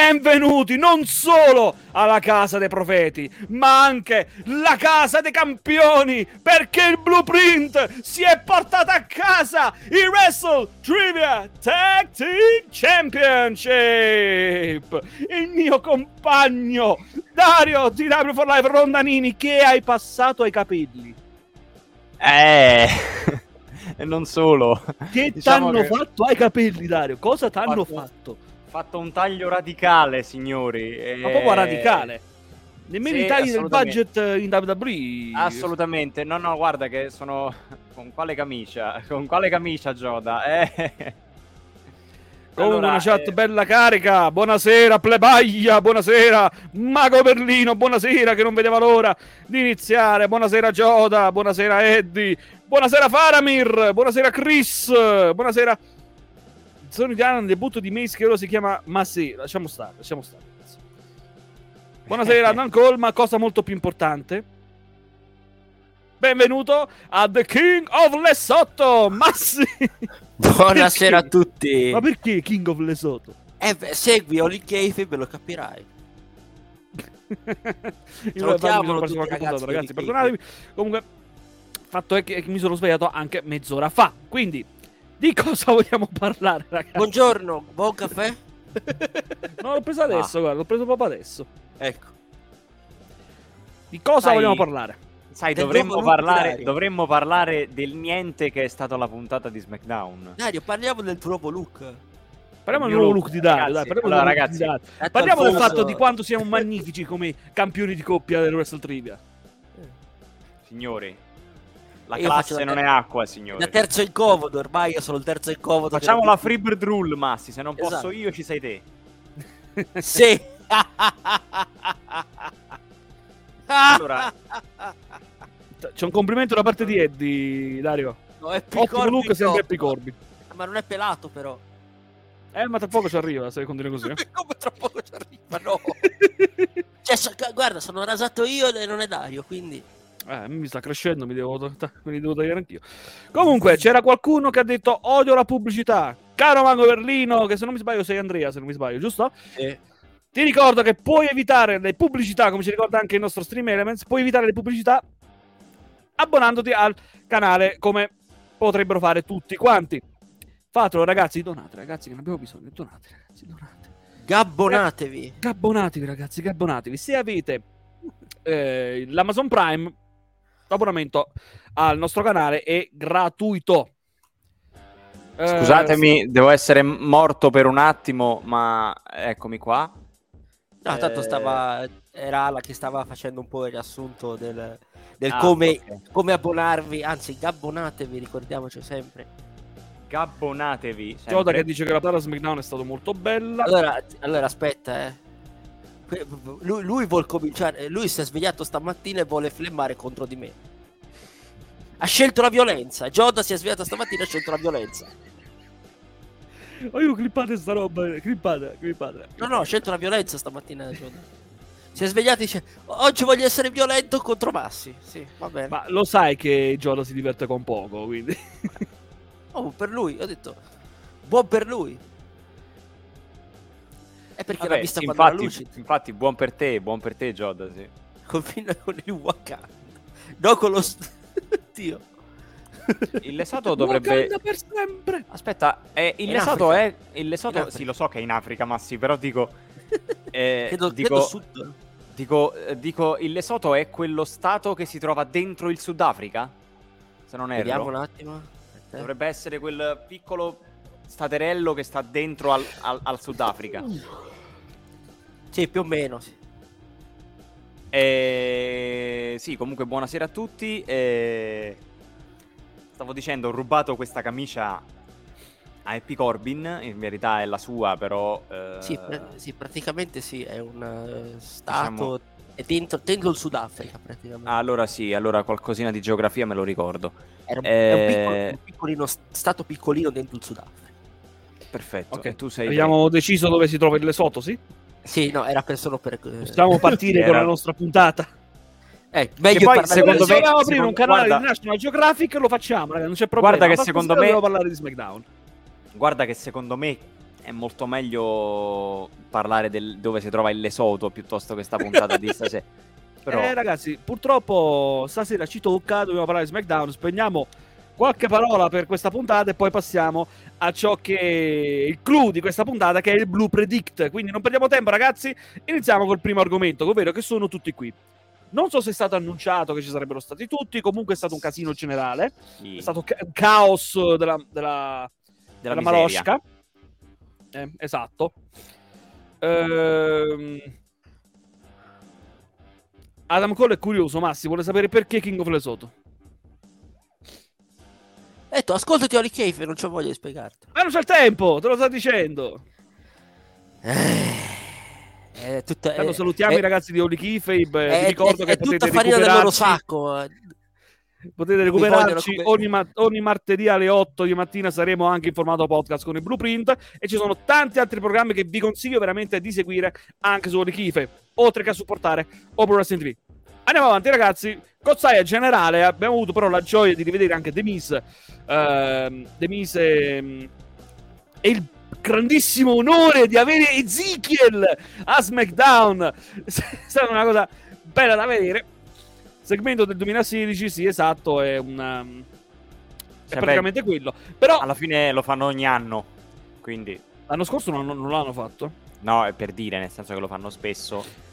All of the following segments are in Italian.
benvenuti non solo alla casa dei profeti, ma anche la casa dei campioni, perché il blueprint si è portato a casa il Wrestle Trivia Tag Team Championship. Il mio compagno Dario di W for Life Rondanini che hai passato ai capelli. Eh, e non solo. Che Diciamo t'hanno che- fatto ai capelli, Dario? Cosa t'hanno Fatto- fatto? Fatto un taglio radicale, signori. e- Ma proprio radicale. Nemmeno sì, i tagli del budget eh, in WWE. Assolutamente, no, no, guarda che sono. Con quale camicia? Con quale camicia, Gioda? Eh. Comunque Allora, una chat eh, bella carica. Buonasera, plebaglia. Buonasera, Mago Berlino. Buonasera, che non vedeva l'ora di iniziare. Buonasera, Gioda. Buonasera, Eddie. Buonasera, Faramir. Buonasera, Chris. Buonasera. Sono italiano nel debutto di Mace che ora si chiama Masè. Lasciamo stare, lasciamo stare. ragazzi. Buonasera, Dan Colma. Cosa molto più importante. Benvenuto a The King of Lesotto, Massi. Buonasera a tutti. Ma perché King of Lesotho? Eh, beh, segui Oli Kayfabe e lo capirai. Io sono perso qualche ragazzi, puntata, ragazzi, di perdonatemi. Comunque, fatto è che, che mi sono svegliato anche mezz'ora fa. Quindi, di cosa vogliamo parlare, ragazzi? Buongiorno, buon caffè? No, l'ho preso adesso, guarda, l'ho preso proprio adesso. Ecco. Di cosa Sai- vogliamo parlare? Sai, dovremmo parlare, dovremmo parlare del niente che è stata la puntata di SmackDown. Dario, parliamo del nuovo look. Parliamo del nuovo look, di Dario, ragazzi, dai, parliamo allora, di ragazzi, Dario. Tanto Parliamo del fatto di quanto siamo magnifici come campioni di coppia del Wrestle Trivia. Signori, la classe non è acqua, signori. Da terzo incomodo, ormai io sono il terzo incomodo. Facciamo la Freebird Rule, Massi. Se non posso Esatto. io, ci sei te. Sì. Allora, C'è un complimento da parte di Eddie, Dario. No, è Ottimo P-Corby look. Happy Corby. Ma non è pelato però. Eh, ma tra poco ci arriva se continui così. eh. Come tra poco ci arriva, no. Cioè, so- guarda, sono rasato io e non è Dario, quindi... Eh, mi sta crescendo, mi devo, me li devo tagliare anch'io. Comunque, c'era qualcuno che ha detto odio la pubblicità. Caro Mago Berlino, che se non mi sbaglio sei Andrea, se non mi sbaglio, giusto? Ti ricordo che puoi evitare le pubblicità, come ci ricorda anche il nostro Stream Elements, puoi evitare le pubblicità abbonandoti al canale come potrebbero fare tutti quanti. Fatelo ragazzi, donate ragazzi che ne abbiamo bisogno, donate ragazzi, donate. Gabbonatevi. Gabbonatevi ragazzi, gabbonatevi. Se avete eh, l'Amazon Prime, l'abbonamento al nostro canale è gratuito. Eh, scusatemi, devo essere morto per un attimo, ma eccomi qua. No, tanto Eh, stava... Era Ala che stava facendo un po' il riassunto del, del Ah, come, ok. come abbonarvi, anzi gabbonatevi, ricordiamoci sempre. Gabbonatevi. sempre. Yoda che dice che la puntata SmackDown è stata molto bella. Allora, allora aspetta, eh. Lui, lui vuol cominciare, lui si è svegliato stamattina e vuole flemmare contro di me. Ha scelto la violenza. Joda si è svegliato stamattina e ha scelto la violenza. Oh, io clippate sta roba, eh, clippate, clippate. No, no, ha scelto la violenza stamattina Joda. Si è svegliato e dice oggi voglio essere violento contro Massi. Sì, va bene. Ma lo sai che Yoda si diverte con poco, quindi... Oh, per lui, ho detto buon per lui. È perché Vabbè, l'ha vista sì, quando era infatti, lucido. infatti, buon per te, buon per te, Giada, sì. Confina con il Wakanda. No con lo... st- Dio. Il Lesoto dovrebbe... Per sempre! Aspetta, eh, il Africa. è... Il Africa. Sì, lo so che è in Africa, ma sì, però dico... eh, Credo, dico, credo sud. dico, eh, dico, il Lesoto è quello stato che si trova dentro il Sudafrica? Se non Vediamo erro. un attimo. Dovrebbe essere quel piccolo staterello che sta dentro al, al- al Sudafrica. Sì, più o meno. Sì. E... Sì, comunque buonasera a tutti. E... Stavo dicendo, ho rubato questa camicia a Happy Corbin, in verità è la sua, però... eh, Sì, pra- sì, praticamente sì, è un eh, Diciamo- stato... È dentro, dentro il Sudafrica praticamente. Allora sì, allora qualcosina di geografia me lo ricordo. Era un, è un, eh, piccolo- un piccolino stato piccolino dentro il Sudafrica. Perfetto. Ok, e tu sei... Abbiamo deciso dove si trova il Lesotho, sì? Sì, no, era per solo per... eh, Possiamo partire Era- con la nostra puntata. Eh, meglio Che poi, secondo me- Se vogliamo aprire secondo- un canale guarda- di National Geographic, lo facciamo, ragazzi, non c'è problema. Guarda che secondo me- parlare di SmackDown. Guarda che secondo me è molto meglio parlare del dove si trova il Lesotho piuttosto che sta puntata di stasera. Però... Eh, ragazzi, purtroppo stasera ci tocca, dobbiamo parlare di SmackDown, spegniamo qualche parola per questa puntata e poi passiamo a ciò che è il clou di questa puntata che è il Blue Predict. Quindi non perdiamo tempo ragazzi, iniziamo col primo argomento, ovvero che sono tutti qui. Non so se è stato annunciato che ci sarebbero stati tutti, comunque è stato un casino generale, Sì. è stato ca- caos della, della, della della malosca. Eh, esatto. Ehm... Adam Cole è curioso, Massi, vuole sapere perché King of Lesotho. Detto, ascoltati Oli Cave, non c'ho voglia di spiegarti. Ma non c'è il tempo, te lo sto dicendo. Eh, è tutta, Tanto eh, salutiamo eh, i ragazzi di Holy Keyfabe. è, Vi ricordo è- che è potete farina del loro sacco. eh. potete recuperarci come- ogni, ma- ogni martedì alle 8 di mattina. Saremo anche in formato podcast con il Blueprint. E ci sono tanti altri programmi che vi consiglio veramente di seguire anche su Keyfabe, oltre che a supportare Open Wrestling TV. Andiamo avanti, ragazzi. Cozzaia generale. Abbiamo avuto però la gioia di rivedere anche The Miz. Ehm, The Miz ehm, e il grandissimo onore di avere Ezekiel a SmackDown. È stata una cosa bella da vedere. Segmento del 2016, sì, esatto. È una. È Cioè, praticamente quello. Però Alla fine lo fanno ogni anno, quindi l'anno scorso non, non l'hanno fatto. no, è per dire, nel senso che lo fanno spesso.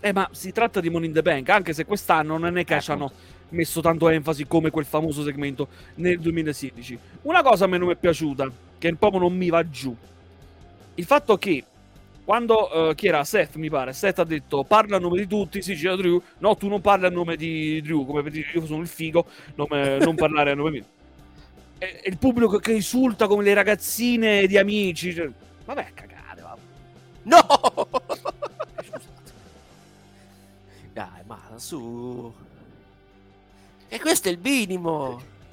Eh, ma si tratta di Money in the Bank, anche se quest'anno non è che ci hanno messo tanto enfasi come quel famoso segmento nel 2016. Una cosa a me non mi è piaciuta, che proprio non mi va giù. Il fatto che quando eh, chi era Seth, mi pare, Seth ha detto parla a nome di tutti, si gira Drew, no, tu non parli a nome di Drew, come per dire io sono il figo, non, me- non parlare a nome mio. E, e il pubblico che insulta come le ragazzine di amici. cioè, vabbè, cagate, va. No! Dai, ma su. E questo è il minimo.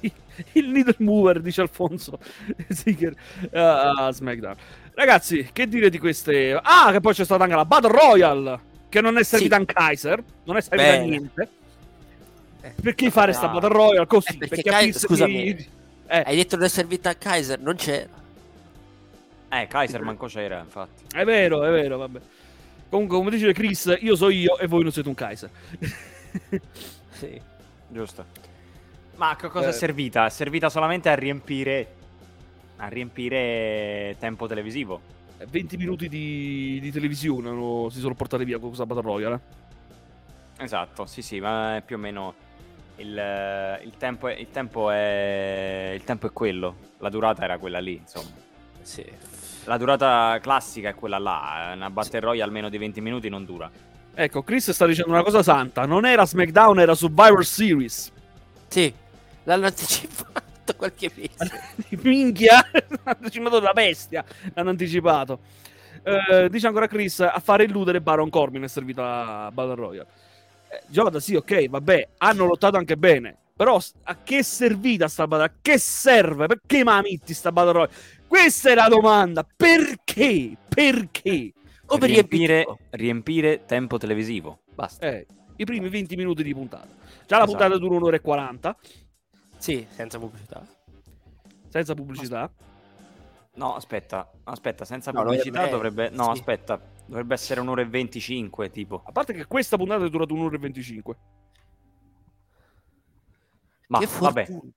il needle mover, dice Alfonso uh, a SmackDown. Ragazzi, che dire di queste... Ah, che poi c'è stata anche la Battle Royale, che non è servita Sì. in Kaiser, non è servita a Bene. niente. Eh, Perché fare sta Ah. Battle Royale così? Eh, perché perché Kai- a Pizza scusami. di- Eh, Hai detto che è servita a Kaiser, non c'era. Eh, Kaiser manco c'era, infatti. è vero, è vero, vabbè. Comunque, come dice Chris, io so io e voi non siete un Kaiser. Sì. Giusto. Ma a che cosa Eh. è servita? È servita solamente a riempire a riempire tempo televisivo. 20 minuti di, di televisione no, si sono portati via con questa Battle Royale. eh. Esatto, sì, sì, ma è più o meno il, eh, il tempo, è, il, tempo è, il tempo è quello. La durata era quella lì, insomma. Sì. La durata classica è quella là. eh, Una Battle Royale almeno di 20 minuti non dura. Ecco, Chris sta dicendo una cosa santa. Non era SmackDown, era Survivor Series. Sì, l'hanno anticipato qualche mese. Minchia, hanno anticipato la bestia. L'hanno anticipato. Eh, dice ancora Chris: a fare illudere Baron Corbin è servita la Battle Royale. Eh, Giada, sì, ok, vabbè, hanno lottato anche bene. Però a che è servita sta Battle Royale? Che serve? Perché mamitti sta Battle Royale? Questa è la domanda. Perché? Perché? Come riempire, riempire riempire tempo televisivo. Basta. Eh, i primi 20 minuti di puntata. Già la Esatto. puntata dura un'ora e 40, Sì, senza pubblicità. senza pubblicità. No, aspetta, aspetta, senza No, pubblicità dovrebbe- dovrebbe... No, sì. aspetta, dovrebbe essere un'ora e 25, tipo. A parte che questa puntata è durata un'ora e 25. Ma che vabbè, fortuna.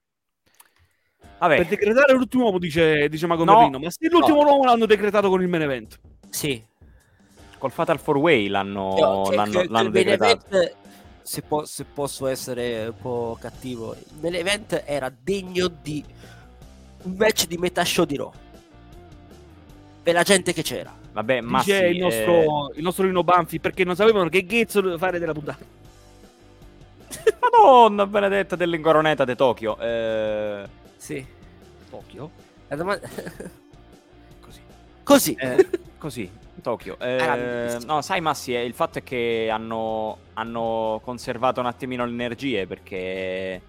Vabbè. Per decretare l'ultimo uomo, dice, dice Mago No. Merlino. Ma se l'ultimo uomo l'hanno decretato con il main event. Sì. col Fatal 4-Way l'hanno, Io- che- l'hanno, che- che l'hanno il main decretato. event, se, po- se posso essere un po' cattivo, nell'event era degno di un match di metà show di Raw. Per la gente che c'era. Vabbè, ma dice il, eh, nostro, il nostro Rino Banfi perché non sapevano che ghezzo doveva fare della puntata. Madonna benedetta dell'incoroneta di Tokyo. Eh, Sì. Tokyo. La domanda... così. Così. Eh, così, Tokyo. Eh, no, sai Massi, eh, il fatto è che hanno, hanno conservato un attimino le energie perché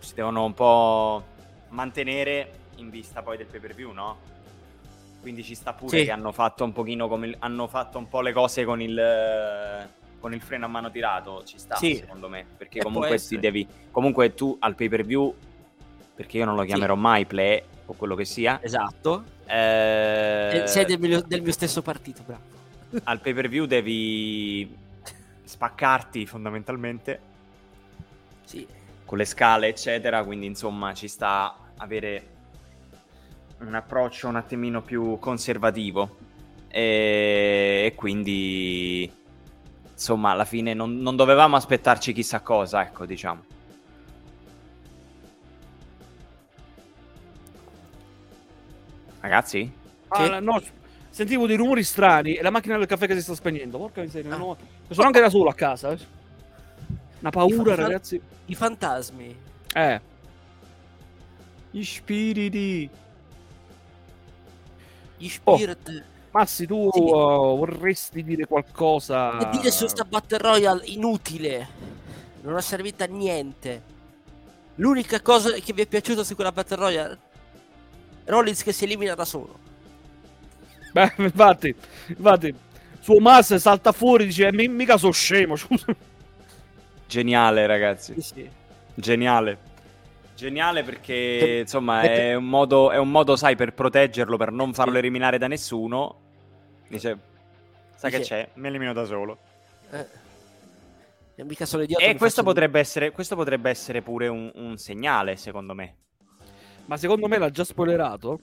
si devono un po' mantenere in vista poi del pay per view, no? Quindi ci sta pure Sì. che hanno fatto un pochino come hanno fatto un po' le cose con il con il freno a mano tirato, ci sta Sì. secondo me, perché E comunque ti devi comunque tu al pay per view perché io non lo chiamerò mai play o quello che sia. Esatto. Eh, Sei del mio, del mio stesso partito, bravo. al pay per view devi spaccarti fondamentalmente Sì. con le scale, eccetera. Quindi, insomma, ci sta avere un approccio un attimino più conservativo. E, e quindi, insomma, alla fine non, non dovevamo aspettarci chissà cosa, ecco, diciamo. Ragazzi? Ah, no, sentivo dei rumori strani e la macchina del caffè che si sta spegnendo. Porca miseria, ah. no. sono anche da solo a casa. Eh. Una paura, I fa- ragazzi. I fantasmi. Eh. Gli spiriti. Gli spirit. Massi, tu Sì. uh, vorresti dire qualcosa? E dire su sta Battle Royale inutile. Non è servita a niente. L'unica cosa che vi è piaciuta su quella Battle Royale Rollins che si elimina da solo. Beh, infatti, infatti, suo Mas salta fuori e dice, "Eh, mi- mica sono scemo, scusa. Geniale, ragazzi. Sì, sì. Geniale. Geniale perché, Per- insomma, per- è un, modo, è un modo, sai, per proteggerlo, per non farlo eliminare da nessuno. Dice, sai che c'è? Mi elimino da solo. Eh. E mica sono idiota. E questo potrebbe, essere, questo potrebbe essere pure un, un segnale, secondo me. Ma secondo me l'ha già spoilerato.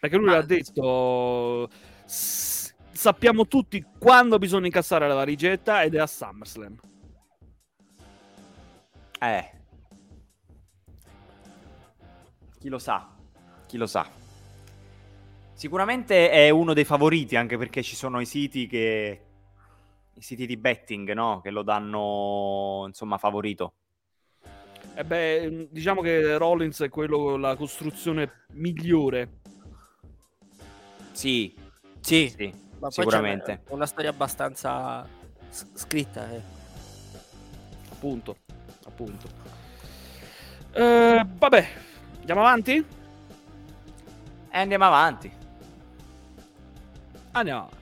Perché lui Ma- l'ha detto. "S- sappiamo tutti quando bisogna incassare la valigetta ed è a SummerSlam. Eh. Chi lo sa? Chi lo sa? Sicuramente è uno dei favoriti, anche perché ci sono i siti che... I siti di betting, no? Che lo danno, insomma, favorito. E beh, diciamo che Rollins è quello con la costruzione migliore. Sì, Sì, sì, sicuramente. una storia abbastanza s- scritta. Eh. Appunto. Appunto. Eh, vabbè, andiamo avanti? E andiamo avanti. Andiamo avanti.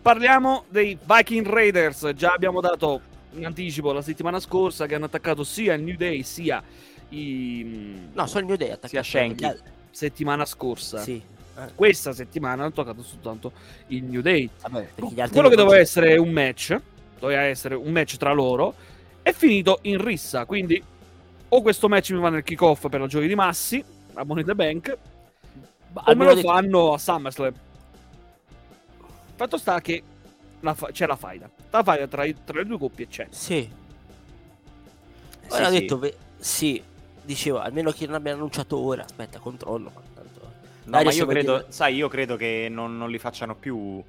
Parliamo dei Viking Raiders. Già abbiamo dato in anticipo la settimana scorsa che hanno attaccato sia il New Day sia i... No, sono il New Day attaccato. Sia Shanky. settimana scorsa. Sì. Eh, Questa settimana hanno toccato soltanto il New Day. vabbè, Quello che doveva essere un match, doveva essere un match tra loro, è finito in rissa. Quindi o questo match mi va nel kick-off per la giochi di massi, a Money the Bank, Almeno lo fanno a SummerSlam. Fatto sta che la fa- c'è la faida. La faida tra, i- tra le due coppie c'è. Sì. Sì, Ora ha sì. detto, ve- sì, dicevo, almeno che non abbia annunciato ora. Aspetta, controllo. Ma tanto... No, Dai, ma io credo, vediamo. sai, io credo che non, non li facciano più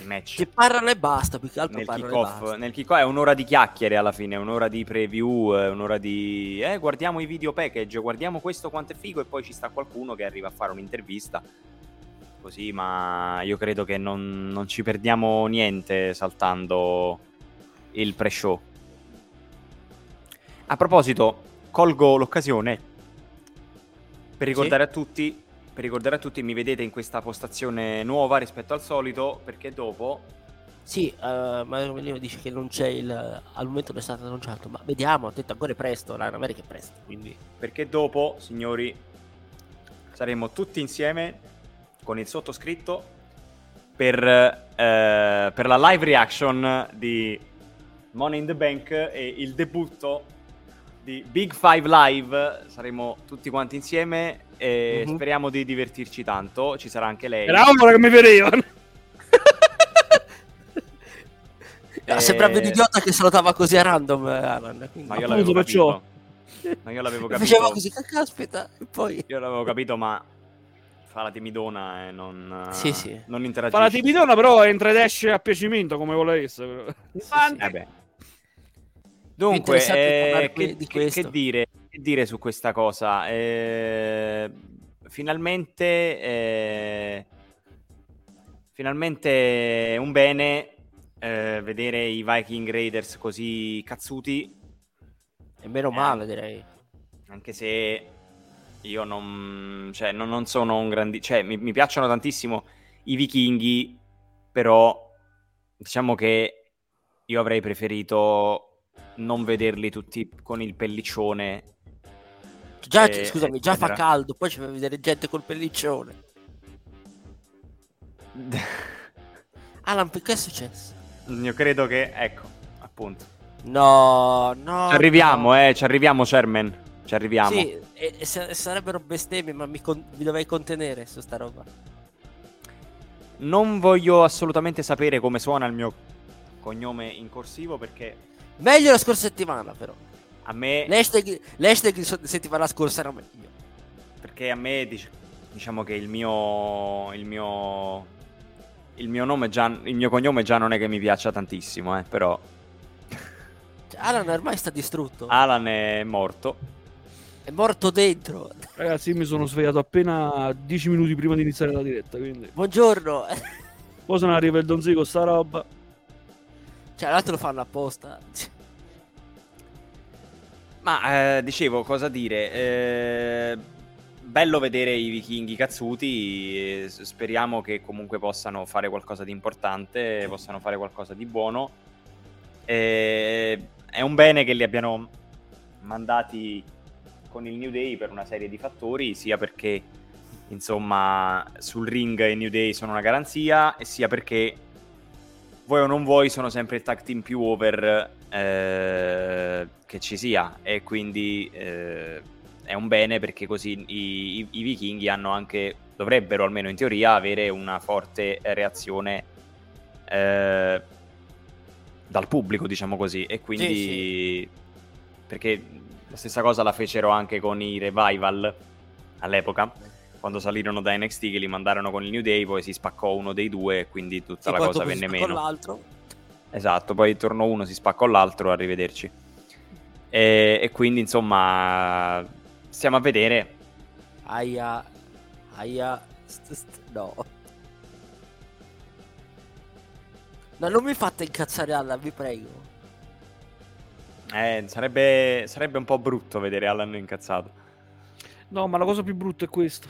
i match. Che parlano e basta, più che altro nel kick-off, nel kick-off è un'ora di chiacchiere alla fine, un'ora di preview, è un'ora di eh, guardiamo i video package, guardiamo questo quanto è figo e poi ci sta qualcuno che arriva a fare un'intervista. Così, ma io credo che non, non ci perdiamo niente saltando il pre-show. A proposito, colgo l'occasione per ricordare a tutti per ricordare a tutti, mi vedete in questa postazione nuova rispetto al solito, perché dopo Sì, eh, ma Melino dice che non c'è il... Al momento non è stato annunciato, ma vediamo, ha detto ancora è presto, la America è presto, quindi... Perché dopo, signori, saremo tutti insieme con il sottoscritto per, eh, per la live reaction di Money in the Bank e il debutto di Big Five Live. Saremo tutti quanti insieme e Mhm. speriamo di divertirci tanto. Ci sarà anche lei. Era ora che mi vedevano. Eh, Sembrava un idiota che salutava così a random, eh, Alan. Quindi... Ma io Appunto, l'avevo perciò. capito. Ma io l'avevo E faceva capito. così, caspita, e poi... Io l'avevo capito, ma fa la timidona e non, Sì, sì. non interagisce. Fa la timidona, però entra ed esce a piacimento come volesse. sì. Eh beh. Dunque, interessante eh, che, di che- che dire, dire su questa cosa? Eh, finalmente, eh, finalmente è un bene eh, vedere i Viking Raiders così cazzuti, E meno Eh. male, direi. anche se io non, cioè, non, non sono un grandi... Cioè, mi, mi piacciono tantissimo i vichinghi, però diciamo che io avrei preferito non vederli tutti con il pelliccione Già, E- scusami, già fa caldo, poi ci fa vedere gente col pelliccione. Alan, perché è successo? Io credo che, ecco, appunto. No, no. Ci arriviamo, no. eh, ci arriviamo, Sherman. Ci arriviamo. Sì, e, e sa- sarebbero bestemmie, ma mi, con- mi dovrei contenere su sta roba. Non voglio assolutamente sapere come suona il mio cognome in corsivo perché Meglio la scorsa settimana, però. A me, L'hashtag, l'hashtag di settimana scorsa era meglio. perché a me dic- diciamo che il mio il mio il mio nome già il mio cognome già non è che mi piaccia tantissimo, eh, però Cioè, Alan ormai sta distrutto. Alan è morto. È morto dentro. Ragazzi, io mi sono svegliato appena 10 minuti prima di iniziare la diretta, quindi... Buongiorno. Poi se ne arriva il Donzi con sta roba. Cioè, l'altro lo fanno apposta. Ma eh, dicevo, cosa dire? Eh, bello vedere i vichinghi cazzuti. speriamo che comunque possano fare qualcosa di importante, possano fare qualcosa di buono. Eh, è un bene che li abbiano mandati con il New Day per una serie di fattori, sia perché insomma sul ring i New Day sono una garanzia, e sia perché vuoi o non vuoi sono sempre il tag team più over eh, che ci sia. E quindi eh, è un bene perché così i, i- i vichinghi hanno anche dovrebbero almeno in teoria avere una forte reazione eh, dal pubblico diciamo così. E quindi perché la stessa cosa la fecero anche con i revival all'epoca quando salirono da NXT che li mandarono con il New Day poi si spaccò uno dei due e quindi tutta Sì, la poi cosa venne meno l'altro. Esatto, poi tornò uno, si spaccò l'altro, arrivederci. E, e quindi insomma stiamo a vedere. Aia. Aia. st- st- no. No, non mi fate incazzare Alan, vi prego. Eh, sarebbe, sarebbe un po' brutto vedere Alan incazzato. No, ma la cosa più brutta è questa.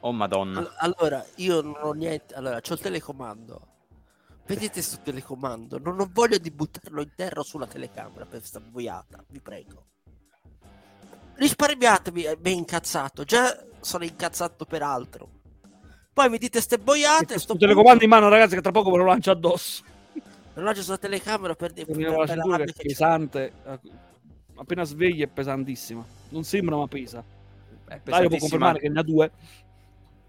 Oh madonna. All- Allora, io non ho niente. Allora, c'ho il telecomando. Vedete sto telecomando? Non ho voglia di buttarlo in terra sulla telecamera per sta boiata, vi prego. Risparmiatevi, è ben incazzato. Già sono incazzato per altro. Poi mi dite ste boiate, sto Sto telecomando in mano, ragazzi, che tra poco ve lo lancio addosso. Non lancio sulla telecamera per dire per- è pesante. Appena sveglia è pesantissima. Non sembra, ma pesa. È Dario può confermare che ne ha due.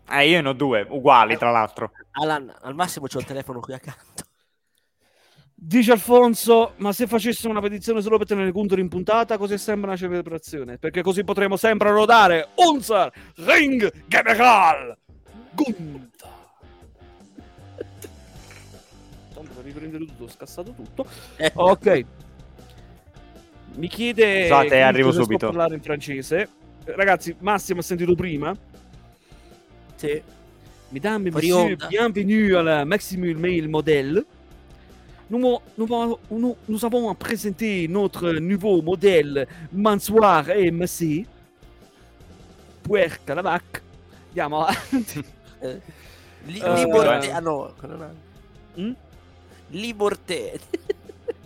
Eh, io ne ho due, uguali tra l'altro. Alan, al massimo c'ho il telefono qui accanto. Dice Alfonso, ma se facessimo una petizione solo per tenere Gunther in puntata, così sembra una celebrazione. Perché così potremo sempre rodare Unser Ring General Gunther. Tanto per riprendere tutto, ho scassato tutto. Eh, Ok. Mi chiede Scusate, Chris arrivo subito. parlare in francese. Eh, Ragazzi, Massimo ha sentito prima. Sì. Mesdames et messieurs, bienvenue à la Maximum Mail Model. Nous, nous, nous, nous avons présenté notre nouveau modèle Mansoir MC. Puerca la vacca. Andiamo avanti. Eh, Li- Eh, Liberté. Ah no, Mm? Liberté.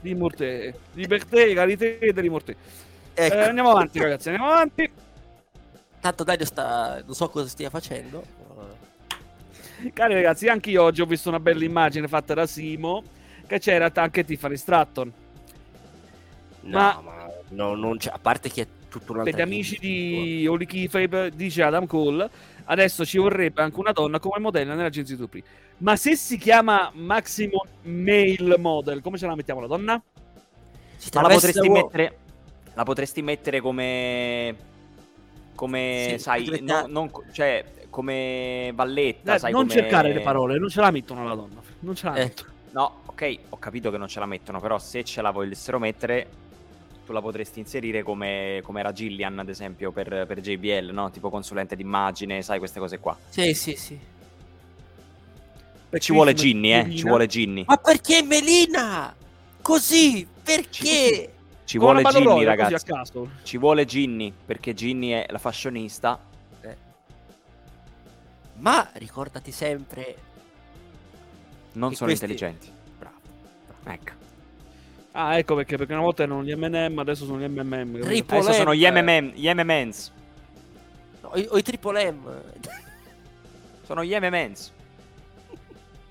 Limorte. Liberté, egalité e limorte. Ecco. Eh, andiamo avanti, ragazzi, andiamo avanti. Tanto Dario sta. Non so cosa stia facendo. Cari ragazzi, anche io oggi ho visto una bella immagine fatta da Simo. Che c'era anche Tiffany Stratton. No, Ma- ma, no, non c'è. A parte che è tutto un altro. Per gli amici di Holy Keyfabe, dice Adam Cole, adesso ci vorrebbe anche una donna come modella nell'agenzia Dupri. Ma se si chiama Maximum Male Model, come ce la mettiamo la donna? Si Ma la potresti uomo- mettere la potresti mettere come come Sì, sai, no- non, cioè come valletta, Eh, sai non come- cercare le parole, non ce la mettono la donna. Non ce la Eh. mettono. No, ok, ho capito che non ce la mettono, però se ce la volessero mettere, tu la potresti inserire come, come era Gillian, ad esempio, per, per JBL, no? Tipo consulente d'immagine, sai, queste cose qua. Sì, sì, sì. Ci vuole Ginny, eh? Ci vuole Ginny. Ma perché Melina? Così? Perché? Ci Come vuole Ginny, ragazzi. Ci vuole Ginny, perché Ginny è la fashionista. Ma ricordati sempre. Non sono questi- intelligenti. Bravo. Ecco. Ah, ecco perché, perché una volta erano gli MM, adesso sono gli MMM. Triple Adesso M. sono gli MMM, gli MMNs. No, o, i- o i triple M. Sono gli MMNs.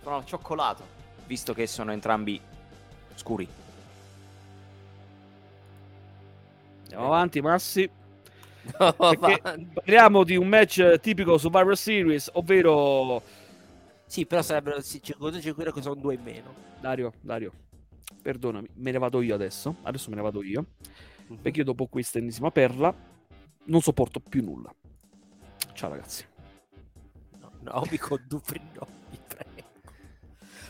Sono al cioccolato, visto che sono entrambi scuri. Andiamo avanti, Massi. No, parliamo di un match tipico Survivor Series, ovvero Sì, però sarebbero sì, 55 che sono due in meno. Dario, Dario, perdonami, me ne vado io adesso. Adesso me ne vado io. Perché io dopo questa ennesima perla non sopporto più nulla. Ciao ragazzi. No, no, mi condupri, no, mi prego.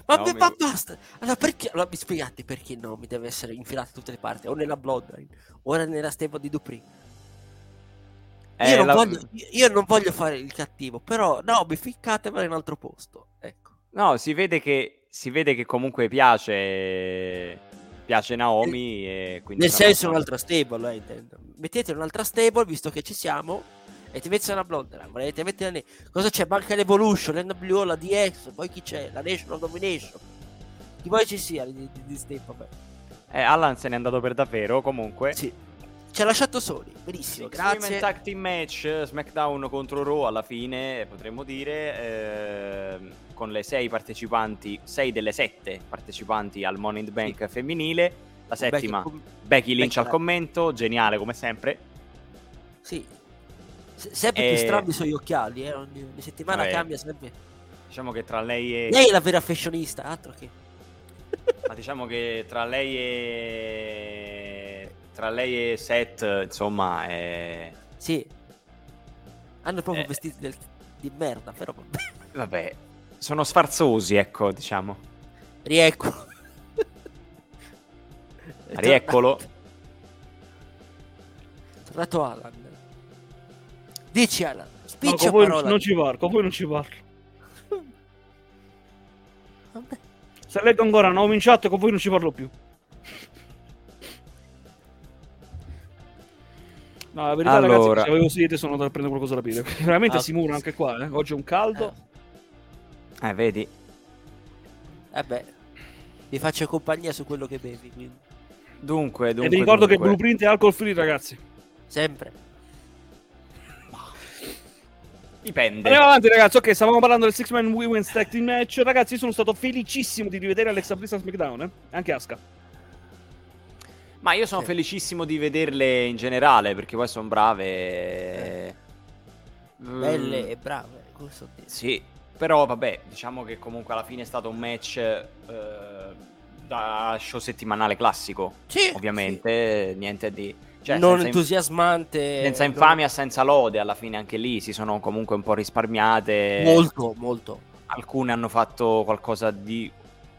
Ma, No, mi- ma basta! Allora, perché? Allora, mi spiegate perché no, mi deve essere infilato da tutte le parti, o nella Bloodline, o nella stable di Dupri. Io, Eh, non la- voglio, io non voglio fare il cattivo, però no, mi ficcatemela in un altro posto. Ecco. No, si vede che si vede che comunque piace piace Naomi e quindi Nel senso un'altra stable, eh, intendo. Mettete un'altra stable, visto che ci siamo, e ti metti una Bloodline, volete mettere... Cosa c'è? Manca l'Evolution, l'NWO, la DX, poi chi c'è? La National Domination. Chi poi ci sia di, di, di stable. Eh, Alan se n'è andato per davvero comunque. Sì. Ci ha lasciato soli, benissimo, Six Women grazie. Tag Team Match SmackDown contro Raw alla fine potremmo dire ehm, con le sei partecipanti, sei delle sette partecipanti al Money in the Bank femminile. La settima, Becky- Becky Lynch Becky- al commento, geniale come sempre. Sì. Se- sempre Eh, più strambi sugli occhiali, eh. Ogni, ogni settimana vabbè. cambia sempre. Diciamo che tra lei e Lei è la vera fashionista, altro che. ma diciamo che tra lei e tra lei e Seth, insomma, è... Sì. Hanno proprio Eh. vestiti del- di merda, però vabbè. vabbè, sono sfarzosi, ecco, diciamo. Rieccolo. Rieccolo. È Tornato Alan. Dici Alan, No, spiccia con voi parola. non ci parlo, con voi non ci parlo. Vabbè. Se leggo ancora Naomi in chat, con voi non ci parlo più. No, la verità, Allora. ragazzi, se avevo sete sono andato a prendere qualcosa da bere. Veramente Ah, si mura anche qua, eh. Oggi è un caldo. Eh, Eh, vedi. eh beh, vi faccio compagnia su quello che bevi, quindi. Dunque, dunque e vi ricordo che dunque. Blueprint è alcol free, ragazzi. Sempre. Dipende. Andiamo avanti, ragazzi. Ok, stavamo parlando del Six Man Women's Tag Team Match. Ragazzi, io sono stato felicissimo di rivedere Alexa Bliss a SmackDown, eh. Anche Asuka. Ma io sono Sì. felicissimo di vederle in generale perché poi sono brave. Mm, Belle e brave, dire. Sì, però vabbè, diciamo che comunque alla fine è stato un match eh, da show settimanale classico. Sì, Ovviamente, niente di. Cioè, non senza, entusiasmante. senza infamia, senza lode, alla fine anche lì si sono comunque un po' risparmiate. Molto, molto. Alcune hanno fatto qualcosa di,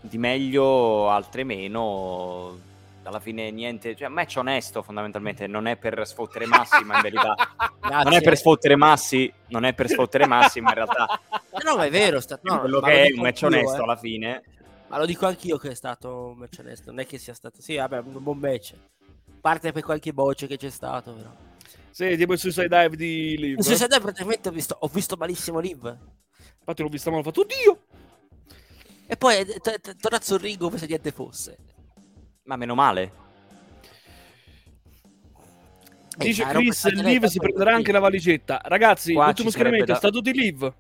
di meglio, altre meno. Alla fine niente, cioè match onesto fondamentalmente, non è per sfottere Massi, ma in verità non è per sfottere Massi, non è per sfottere Massi, ma in realtà No, ma è vero, sta... no, quello che è un match onesto eh. alla fine. Ma lo dico anch'io che è stato un match onesto, non è che sia stato... Sì, vabbè, un buon match. Parte per qualche bocce che c'è stato, però. Sì, tipo il Suicide Dive di Liv. In società praticamente ho visto, ho visto malissimo Liv. Infatti l'ho vista, ma ho fatto, oddio! E poi è t- t- tornato sul ring come se niente fosse. Ma meno male. Eh, Dice dai, Chris, Liv si prenderà anche la valigetta. Ragazzi, Qua l'ultimo schieramento da- è stato di Liv.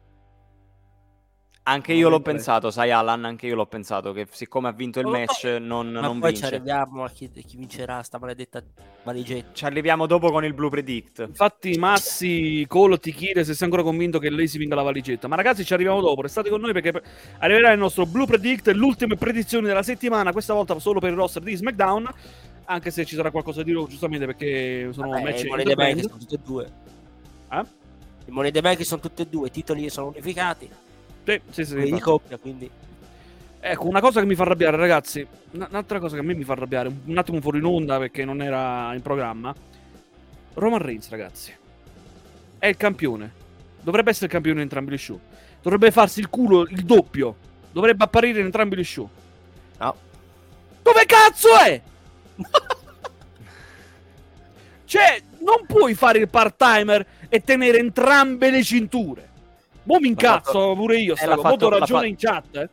Anche io l'ho pensato, sai Alan, anche io l'ho pensato che siccome ha vinto il Ma match non, Ma non poi ci vince. arriviamo a chi, chi vincerà sta maledetta valigetta. Ci arriviamo dopo con il Blue Predict. Infatti, Massi, Cole ti chiede se sei ancora convinto che lei si vinca la valigetta. Ma ragazzi, ci arriviamo dopo. Restate con noi perché per- arriverà il nostro Blue Predict, l'ultima predizione della settimana. Questa volta solo per il roster di SmackDown. Anche se ci sarà qualcosa di nuovo, giustamente, perché sono Vabbè, match i Money the Bank sono tutte e due. Eh? I Money the Bank sono tutte e due, i titoli sono unificati, Sì, sì, sì, di coppia, quindi... Ecco, una cosa che mi fa arrabbiare, ragazzi. un- Un'altra cosa che a me mi fa arrabbiare, un un attimo fuori in onda perché non era in programma. Roman Reigns, ragazzi. È il campione. Dovrebbe essere il campione in entrambi gli show. Dovrebbe farsi il culo il doppio. Dovrebbe apparire in entrambi gli show. No. Dove cazzo è? cioè, non puoi fare il part-timer e tenere entrambe le cinture. Mo mi incazzo pure io, Eh, sta do fatto- l'ha ragione fa- in chat, eh.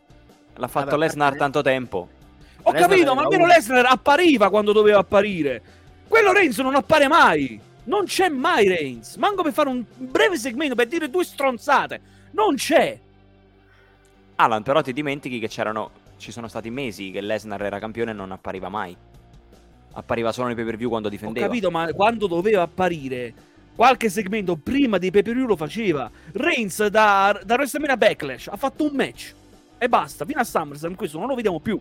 L'ha fatto Vabbè, Lesnar eh. tanto tempo. Ho Lesnar capito, ma almeno Lesnar appariva quando doveva apparire. Quello Reigns non appare mai. Non c'è mai Reigns. Manco per fare un breve segmento per dire due stronzate. Non c'è. Alan, però ti dimentichi che c'erano. Ci sono stati mesi che Lesnar era campione e non appariva mai. Appariva solo nei pay per view quando difendeva. Ho capito, ma quando doveva apparire, qualche segmento prima dei pay lo faceva. Reigns da, da WrestleMania Backlash ha fatto un match e basta. Fino a SummerSlam, questo non lo vediamo più.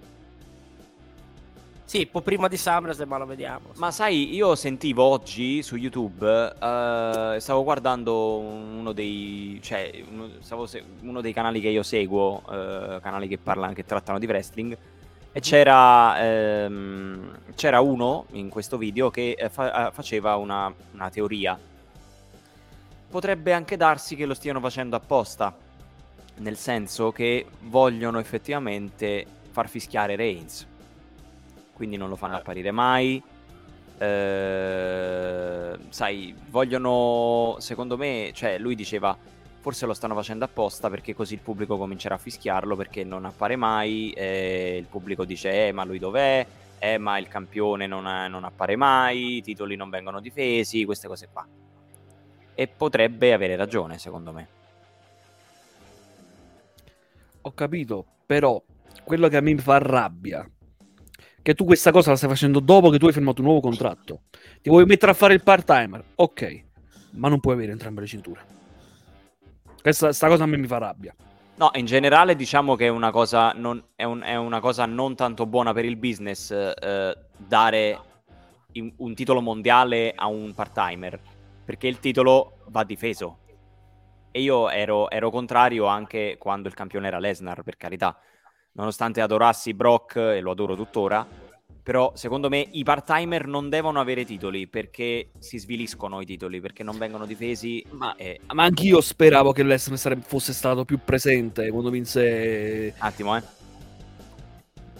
Sì, un po' prima di SummerSlam, ma lo vediamo. Ma sai, io sentivo oggi su YouTube, uh, stavo guardando uno dei, cioè, uno, se- uno dei canali che io seguo, uh, canali che parlano, che trattano di wrestling, e mhm. c'era, ehm, c'era uno in questo video che eh, fa- faceva una, una teoria. Potrebbe anche darsi che lo stiano facendo apposta, nel senso che vogliono effettivamente far fischiare Reigns quindi non lo fanno apparire mai. Eh, sai, vogliono, secondo me, cioè lui diceva forse lo stanno facendo apposta perché così il pubblico comincerà a fischiarlo perché non appare mai, eh, il pubblico dice eh ma lui dov'è, eh ma il campione non, non appare mai, i titoli non vengono difesi, queste cose qua. E potrebbe avere ragione secondo me. Ho capito, però quello che a me mi fa rabbia che tu questa cosa la stai facendo dopo che tu hai firmato un nuovo contratto. Ti vuoi mettere a fare il part-timer? Ok, ma non puoi avere entrambe le cinture. Questa, questa cosa a me mi fa rabbia. No, in generale diciamo che è una cosa non, è un, è una cosa non tanto buona per il business eh, dare in, un titolo mondiale a un part-timer, perché il titolo va difeso. E io ero, ero contrario anche quando il campione era Lesnar, per carità nonostante adorassi Brock e lo adoro tuttora, però secondo me i part-timer non devono avere titoli perché si sviliscono i titoli, perché non vengono difesi. Ma, e... ma anch'io speravo che Lesnar fosse stato più presente quando vinse... Un attimo, eh.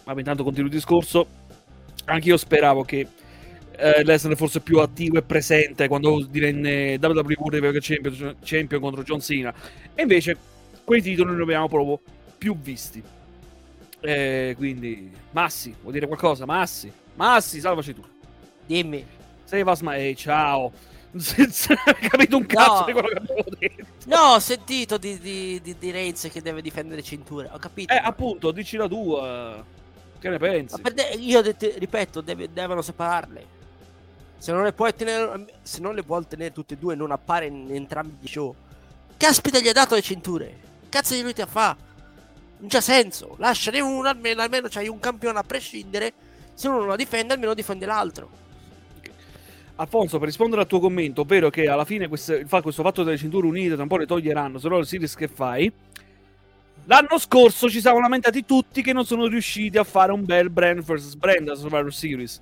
Ma intanto continuo il discorso. Anch'io speravo che eh, Lesnar fosse più attivo e presente quando divenne WWE World Champion, Champion contro John Cena. E invece quei titoli non li abbiamo proprio più visti. Eh, quindi, Massi, vuoi dire qualcosa? Massi, Massi, salvaci tu. Dimmi. Sei Vasma, ehi, ciao. Senza capito un cazzo no. di quello che abbiamo detto. No, ho sentito di, di, di, di Reigns che deve difendere cinture. Ho capito. Eh, appunto, dici la tua. Che ne pensi? De- io de- ripeto, deve- devono separarle. Se non, le puoi tenere, se non le vuoi tenere tutte e due, non appare in entrambi gli show. Caspita, gli ha dato le cinture. Cazzo di lui ti fa? non c'ha senso. Lasciane uno, almeno, almeno c'hai un campione a prescindere. Se uno non la difende, almeno difende l'altro. Alfonso, per rispondere al tuo commento, ovvero che alla fine questo, questo fatto delle cinture unite tra un po' le toglieranno, se no il series che fai. L'anno scorso ci siamo lamentati tutti che non sono riusciti a fare un bel brand vs brand a Survivor Series.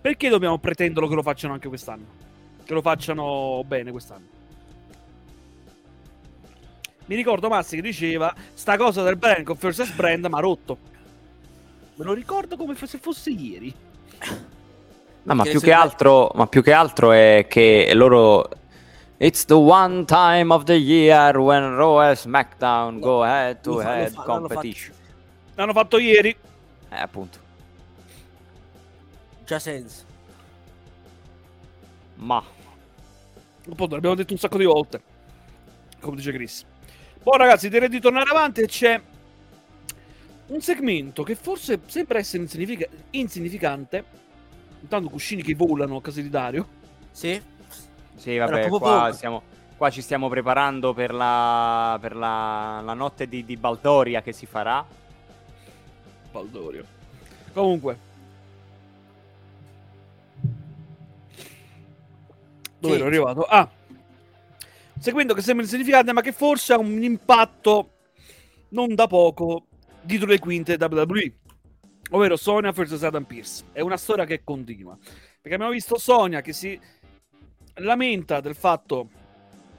Perché dobbiamo pretenderlo che lo facciano anche quest'anno? Che lo facciano bene quest'anno? Mi ricordo Massi che diceva sta cosa del brand con vs brand ma rotto. Me lo ricordo come se fosse ieri. No, ma più, altro, ma più che altro è che loro It's the one time of the year when Raw e SmackDown no, go head to head fa, competition. L'hanno fatto. l'hanno fatto ieri. Eh, appunto. C'ha senso. Ma. Appunto, l'abbiamo detto un sacco di volte. Come dice Chris. Poi ragazzi, direi di tornare avanti e c'è un segmento che forse sembra essere insignific- insignificante. Intanto cuscini che volano a casa di Dario. Sì. Sì, vabbè, qua, siamo, qua, ci stiamo preparando per la, per la, la notte di, di Baldoria che si farà. Baldoria. Comunque. Dove sì. ero arrivato? Ah, seguendo che sembra insignificante, ma che forse ha un impatto non da poco dietro le quinte WWE, ovvero Sonia vs Adam Pierce. È una storia che continua. Perché abbiamo visto Sonia che si lamenta del fatto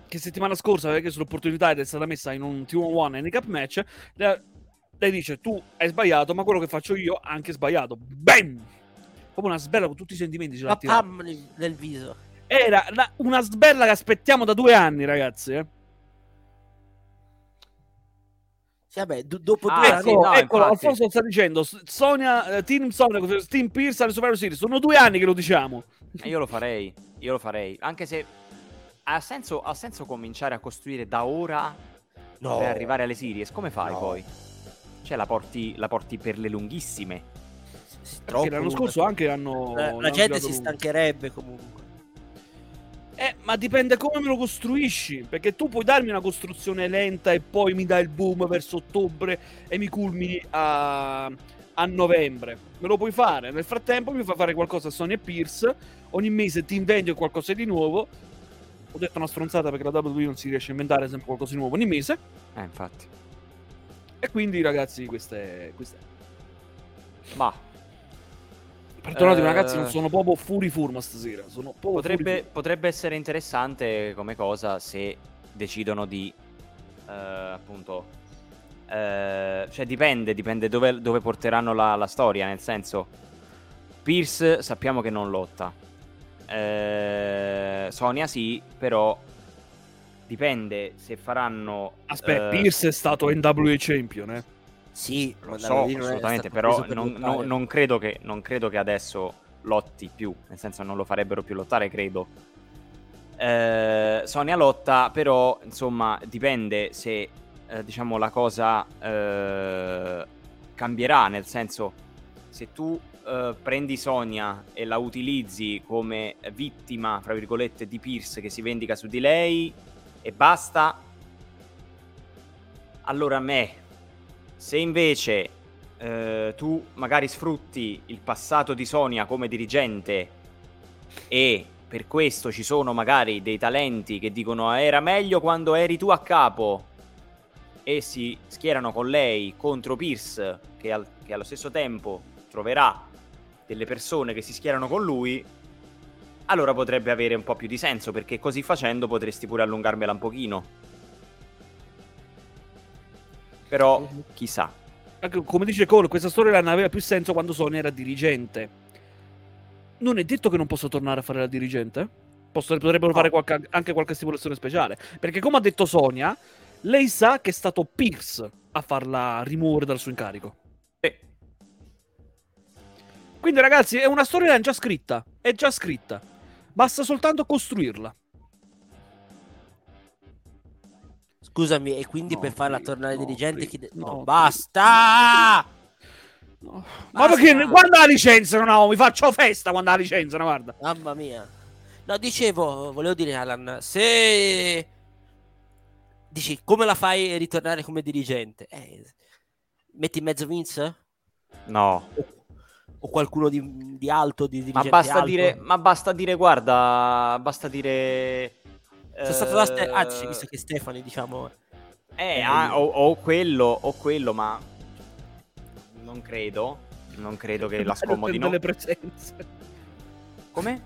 che settimana scorsa aveva chiesto l'opportunità ed è stata messa in un T1-1 handicap match. Lei, dice: Tu hai sbagliato, ma quello che faccio io ha anche sbagliato. Bam! Come una sbella con tutti i sentimenti. Ce l'ha pam nel viso. Era una sbella che aspettiamo da due anni, ragazzi. Eh. Sì, vabbè, do- dopo Ah, due ecco, anni... sì, no, eccolo. Alfonso sta dicendo Sonia, eh, Team Sonia, Team Pierce alle Survivor Series. Sono due anni che lo diciamo. Io lo farei, io lo farei. Anche se ha senso, ha senso cominciare a costruire da ora No. per arrivare alle series. Come fai No. poi? Cioè la porti, la porti per le lunghissime. Perché l'anno scorso anche hanno... La, la gente si lungo. stancherebbe comunque. Eh, ma dipende come me lo costruisci. Perché tu puoi darmi una costruzione lenta e poi mi dai il boom verso ottobre e mi culmini a, a novembre. Me lo puoi fare. Nel frattempo mi fai fare qualcosa a Sony e Pierce. Ogni mese ti invento qualcosa di nuovo. Ho detto una stronzata perché la WWE non si riesce a inventare sempre qualcosa di nuovo ogni mese. Eh, infatti. E quindi, ragazzi, queste. queste... Ma Perdonatemi, Eh, ragazzi, non sono proprio fuori forma stasera. Potrebbe, potrebbe essere interessante come cosa se decidono di eh, appunto eh, cioè dipende dipende dove, dove porteranno la, la storia nel senso Pierce sappiamo che non lotta Eh, Sonia sì però dipende se faranno Aspetta, eh, Pierce è stato NWA Champion, eh. Sì, Lo so, assolutamente, però per non- non credo che, non credo che adesso lotti più, nel senso non lo farebbero più lottare, credo. Eh, Sonia lotta, però insomma dipende se eh, diciamo la cosa eh, cambierà, nel senso se tu eh, prendi Sonia e la utilizzi come vittima, fra virgolette, di Pierce che si vendica su di lei e basta, allora a me se invece eh, tu magari sfrutti il passato di Sonia come dirigente e per questo ci sono magari dei talenti che dicono "Ah, era meglio quando eri tu a capo e si schierano con lei contro Pierce che, al- che allo stesso tempo troverà delle persone che si schierano con lui allora potrebbe avere un po' più di senso perché così facendo potresti pure allungarmela un pochino però chissà Anche come dice Cole, questa storyline aveva più senso quando Sonia era dirigente. Non è detto che non possa tornare a fare la dirigente? Posso- potrebbero fare qualche- anche qualche stipulazione speciale. Perché, come ha detto Sonia, lei sa che è stato Pierce a farla rimuovere dal suo incarico. Eh, Quindi, ragazzi, è una storyline già scritta. È già scritta. Basta soltanto costruirla. Scusami, e quindi No, per farla tornare no, dirigente... chi de- no, no, basta! No. Ma Basta. perché quando la licenziano? No, mi faccio festa quando la licenziano, guarda. Mamma mia. No, dicevo, volevo dire Alan, se... Dici, come la fai a ritornare come dirigente? Eh, metti in mezzo Vince? no O qualcuno di, di alto, di Ma dirigente basta, alto? dire, ma basta dire, guarda, basta dire... Sono stato da Ste- anzi, visto che Stefani, diciamo... Eh, ah, o, o quello, o quello, ma non credo, non credo che la Dario scomodino. sente le presenze. Come?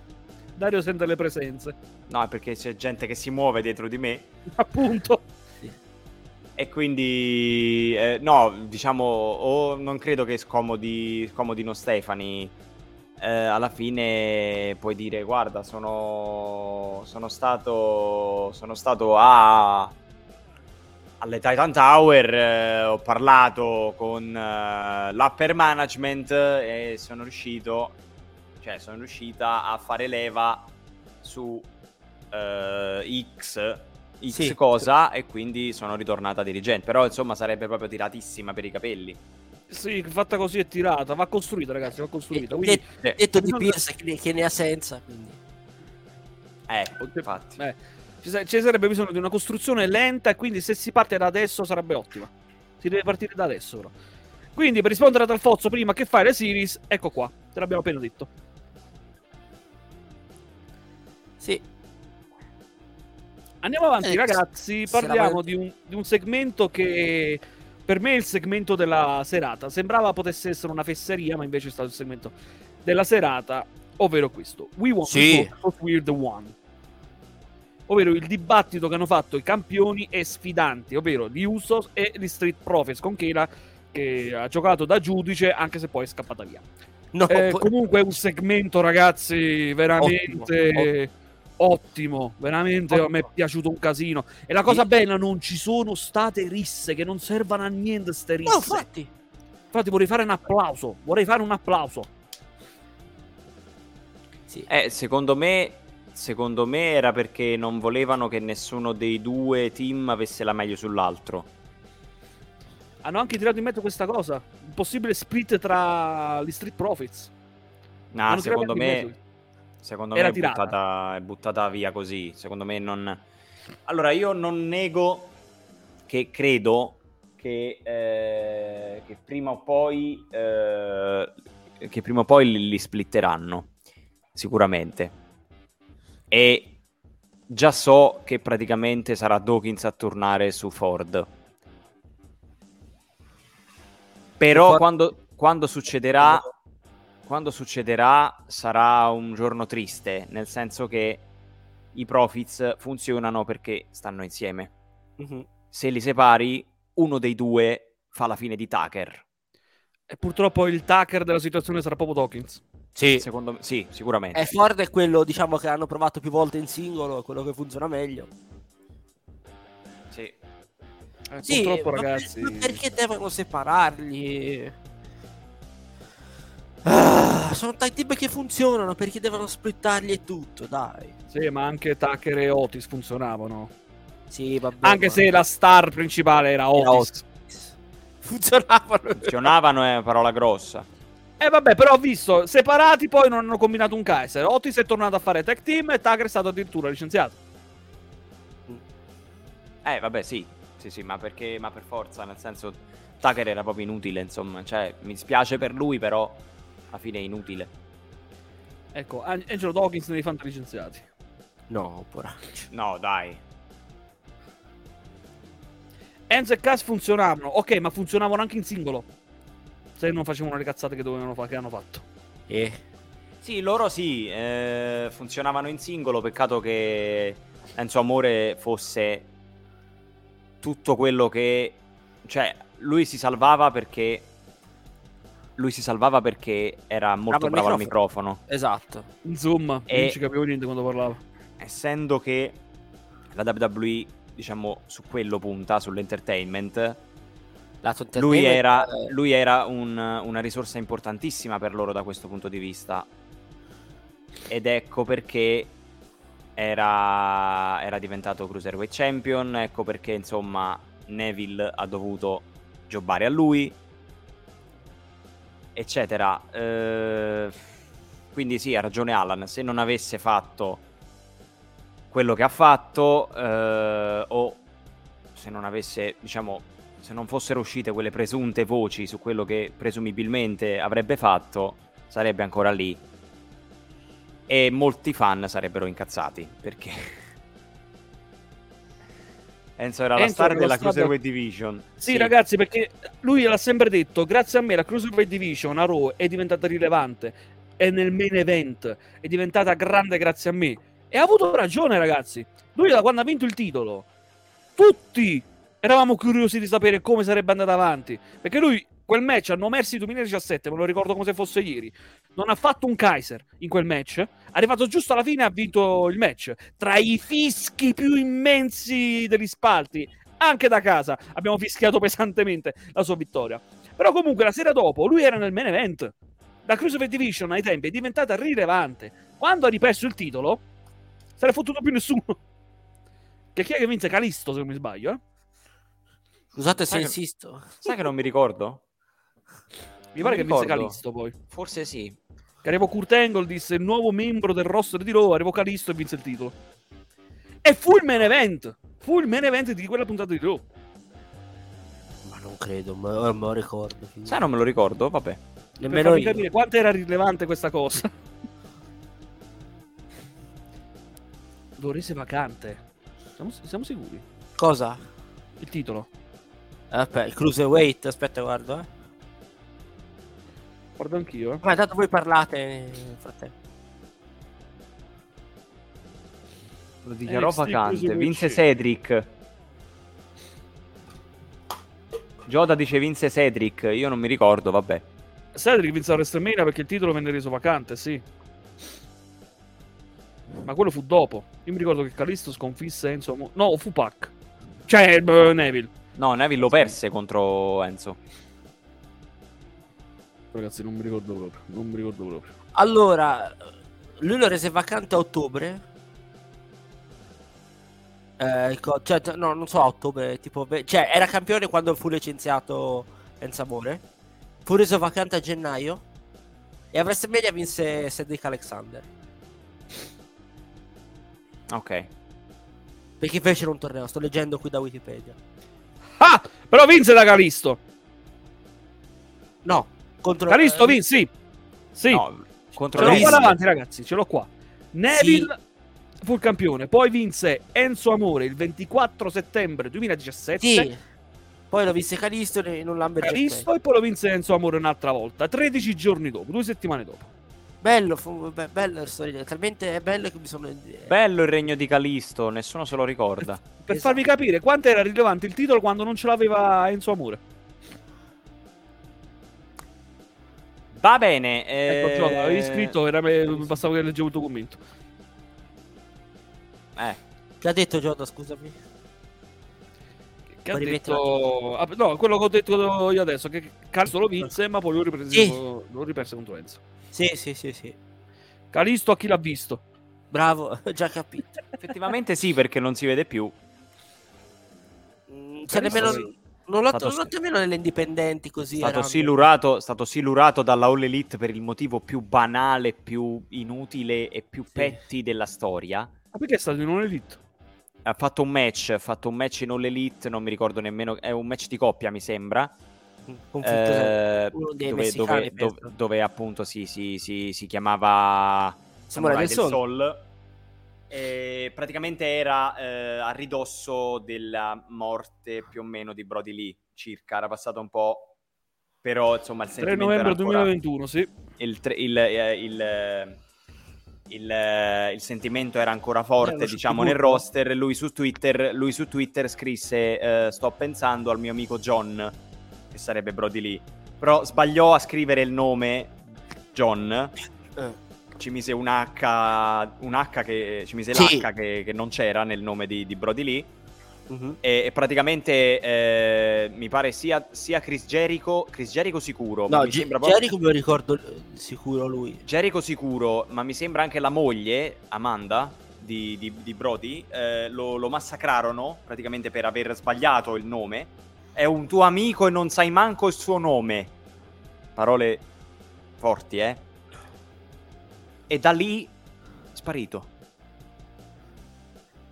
Dario sente le presenze. No, è perché c'è gente che si muove dietro di me Appunto. e quindi, eh, no, diciamo, o non credo che scomodi, scomodino Stefani. Eh, alla fine puoi dire, guarda, sono, sono stato, sono stato a alle Titan Tower eh, ho parlato con eh, l'upper management e sono riuscito cioè sono riuscita a fare leva su eh, X X Sì. cosa e quindi sono ritornata dirigente però insomma sarebbe proprio tiratissima per i capelli Sì, fatta così è tirata. Va costruita, ragazzi, va costruita. Quindi, Det- detto di bisogna- Pierce che ne, che ne ha senza, quindi... eh infatti eh, ci, sa- ci sarebbe bisogno di una costruzione lenta e quindi se si parte da adesso sarebbe ottima. Si deve partire da adesso, però. Quindi, per rispondere ad Alfozzo prima che fai le series, ecco qua. Te l'abbiamo appena detto. Sì, Andiamo avanti, Eh, ragazzi. Parliamo di un, di un segmento che per me il segmento della serata. Sembrava potesse essere una fesseria, ma invece è stato il segmento della serata, ovvero questo. We want Sì. to talk we're the one. Ovvero il dibattito che hanno fatto i campioni e sfidanti, ovvero gli Usos e gli Street Profits con Kela che ha giocato da giudice anche se poi è scappata via. no, Eh, poi- comunque è un segmento, ragazzi, veramente Ottimo, Ottimo, veramente Ottimo. a me è piaciuto un casino. E la cosa sì. bella, non ci sono state risse che non servono a niente ste risse. No, infatti. Infatti vorrei fare un applauso, vorrei fare un applauso. Sì. Eh, secondo me, secondo me era perché non volevano che nessuno dei due team avesse la meglio sull'altro. Hanno anche tirato in mezzo questa cosa, un possibile split tra gli Street Profits. No, secondo me, secondo me è buttata, è buttata via così. Secondo me non... Allora, io non nego che credo che, eh, che prima o poi eh, che prima o poi li, li splitteranno sicuramente. E già so che praticamente sarà Dawkins a tornare su Ford. Però Ford... quando, quando succederà quando succederà sarà un giorno triste nel senso che i profits funzionano perché stanno insieme mm-hmm. se li separi uno dei due fa la fine di Tucker. E purtroppo il Tucker della situazione sarà proprio Dawkins. Sì, secondo me, sì, sicuramente. E Ford è quello, diciamo, che hanno provato più volte in singolo, quello che funziona meglio. Sì. Eh, sì purtroppo, ma ragazzi. Per, ma perché devono separarli? Ah, sono tag team che funzionano, perché devono splittarli e tutto, dai. Sì, ma anche Tucker e Otis funzionavano. Sì, vabbè, Anche ma... se la star principale era Otis. Era Otis. Funzionavano. Funzionavano è una parola grossa. Eh vabbè, però ho visto, separati poi non hanno combinato un Kaiser. Otis è tornato a fare tag team e Tucker è stato addirittura licenziato. Eh vabbè, sì. Sì, sì, ma perché ma per forza, nel senso Tucker era proprio inutile, insomma, cioè mi spiace per lui, però alla fine è inutile. Ecco, Angelo Dawkins ne fanno licenziati. No, poraccio. No, dai. Enzo e Cass funzionavano, ok, ma funzionavano anche in singolo. Se non facevano le cazzate che dovevano fare, che hanno fatto. Eh. Sì, loro sì, eh, funzionavano in singolo, peccato che Enzo Amore fosse tutto quello che... Cioè, lui si salvava perché... Lui si salvava perché era molto bravo, bravo al microfono. Esatto. Insomma, e... non ci capivo niente quando parlava. Essendo che la WWE diciamo, su quello punta, sull'entertainment. Lui era, lui era un, una risorsa importantissima per loro da questo punto di vista. Ed ecco perché era, era diventato Cruiserweight Champion, ecco perché insomma Neville ha dovuto giocare a lui, eccetera. Eh, quindi sì, ha ragione Alan, se non avesse fatto quello che ha fatto eh, o se non avesse, diciamo, se non fossero uscite quelle presunte voci su quello che presumibilmente avrebbe fatto, sarebbe ancora lì. E molti fan sarebbero incazzati perché Enzo era Enzo la star della stato... Cruiserweight Division. Sì, sì, ragazzi, perché lui l'ha sempre detto, grazie a me la Cruiserweight Division a Raw è diventata rilevante, è nel main event, è diventata grande grazie a me. E ha avuto ragione, ragazzi. Lui, da quando ha vinto il titolo, tutti eravamo curiosi di sapere come sarebbe andato avanti. Perché lui, quel match a No Mercy 2017, me lo ricordo come se fosse ieri, non ha fatto un Kaiser in quel match. È arrivato giusto alla fine e ha vinto il match. Tra i fischi più immensi degli spalti, anche da casa, abbiamo fischiato pesantemente la sua vittoria. Però comunque la sera dopo lui era nel main event. La Cruiserweight Division ai tempi è diventata rilevante. Quando ha riperso il titolo, se ne fottuto più nessuno. Che chi è che vinse? Calisto, se non mi sbaglio, eh? Scusate se sai insisto. Che... Sai che non mi ricordo? Mi pare che vinse Calisto poi. Forse sì. Che arrivò Kurt Angle, disse il nuovo membro del roster di Raw, arrivò Calisto e vinse il titolo. E fu il main event. Fu il main event di quella puntata di Raw. Ma non credo, ma me lo ricordo. Sai, non me lo ricordo, vabbè. Nemmeno per capire quanto era rilevante questa cosa. lo rese vacante. Siamo, siamo sicuri? Cosa? Il titolo. Aspetta, il cruiserweight, aspetta, guardo, eh. Guardo anch'io. Eh. Ma intanto voi parlate, fratello. Lo dichiarò eh, vacante. Vince Cedric. Joda dice vince Cedric. Io non mi ricordo, vabbè. Cedric vinse a WrestleMania perché il titolo venne reso vacante, sì. Ma quello fu dopo. Io mi ricordo che Calisto sconfisse Enzo. No, fu Pac. Cioè, Neville. No, Neville lo perse contro Enzo. Ragazzi, non mi ricordo proprio. Non mi ricordo proprio. Allora, lui lo rese vacante a ottobre. Eh, cioè, no, non so, a ottobre, tipo, cioè, era campione quando fu licenziato Enzo Amore. Fu reso vacante a gennaio. E a WrestleMania vinse Cedric Alexander. Ok. Perché fecero un torneo, sto leggendo qui da Wikipedia. Ah, però vinse da Calisto. No, contro Calisto vinse, sì. Sì. No, contro ce l'ho qua davanti, ragazzi, ce l'ho qua. Neville sì. fu il campione, poi vinse Enzo Amore il 24 settembre 2017. Sì. Poi lo vinse Calisto in un Lambert Calisto e poi lo vinse Enzo Amore un'altra volta, 13 giorni dopo, due settimane dopo. Bello, fu, be- bello storia, talmente bello che mi sono... Bello il regno di Calisto, nessuno se lo ricorda. Per, per esatto. farvi capire quanto era rilevante il titolo quando non ce l'aveva Enzo Amore. Va bene. Ecco, eh... Ecco, avevi scritto, era... bastava che leggevo il tuo commento. Eh. Che ha detto Giotto, scusami? Che ha detto... Ah, no, quello che ho detto io adesso, che Calisto lo vinse, ma poi lo riprese, sì. lo riperse contro Enzo. Sì, sì, sì, sì. Calisto a chi l'ha visto? Bravo, ho già capito. Effettivamente sì, perché non si vede più. Mm, cioè, nemmeno... Non l'ho, stato, non nemmeno nelle indipendenti così. Stato silurato, stato silurato dalla All Elite per il motivo più banale, più inutile e più sì. petti della storia. Ma perché è stato in All Elite? Ha fatto un match, ha fatto un match in All Elite, non mi ricordo nemmeno, è un match di coppia mi sembra. Eh, dove, dove, dove, dove, appunto si, si, si, si chiamava Samurai del, del Sol. Sol. E praticamente era eh, a ridosso della morte più o meno di Brody Lee, circa, era passato un po', però insomma il 3 novembre 2021, sì. Il, il, eh, il, il, il, sentimento era ancora forte, eh, diciamo, nel roster. Lui su Twitter, lui su Twitter scrisse: Sto pensando al mio amico John che sarebbe Brody Lee. Però sbagliò a scrivere il nome John. Ci mise un H, un H che ci mise sì. l'H che, che, non c'era nel nome di, di Brody Lee. Uh-huh. E, e, praticamente eh, mi pare sia, sia, Chris Jericho, Chris Jericho sicuro. No, G- Jericho me lo ricordo sicuro lui. Jericho sicuro, ma mi sembra anche la moglie, Amanda, di, di, di Brody, eh, lo, lo massacrarono praticamente per aver sbagliato il nome è un tuo amico e non sai manco il suo nome. Parole forti, eh? E da lì sparito.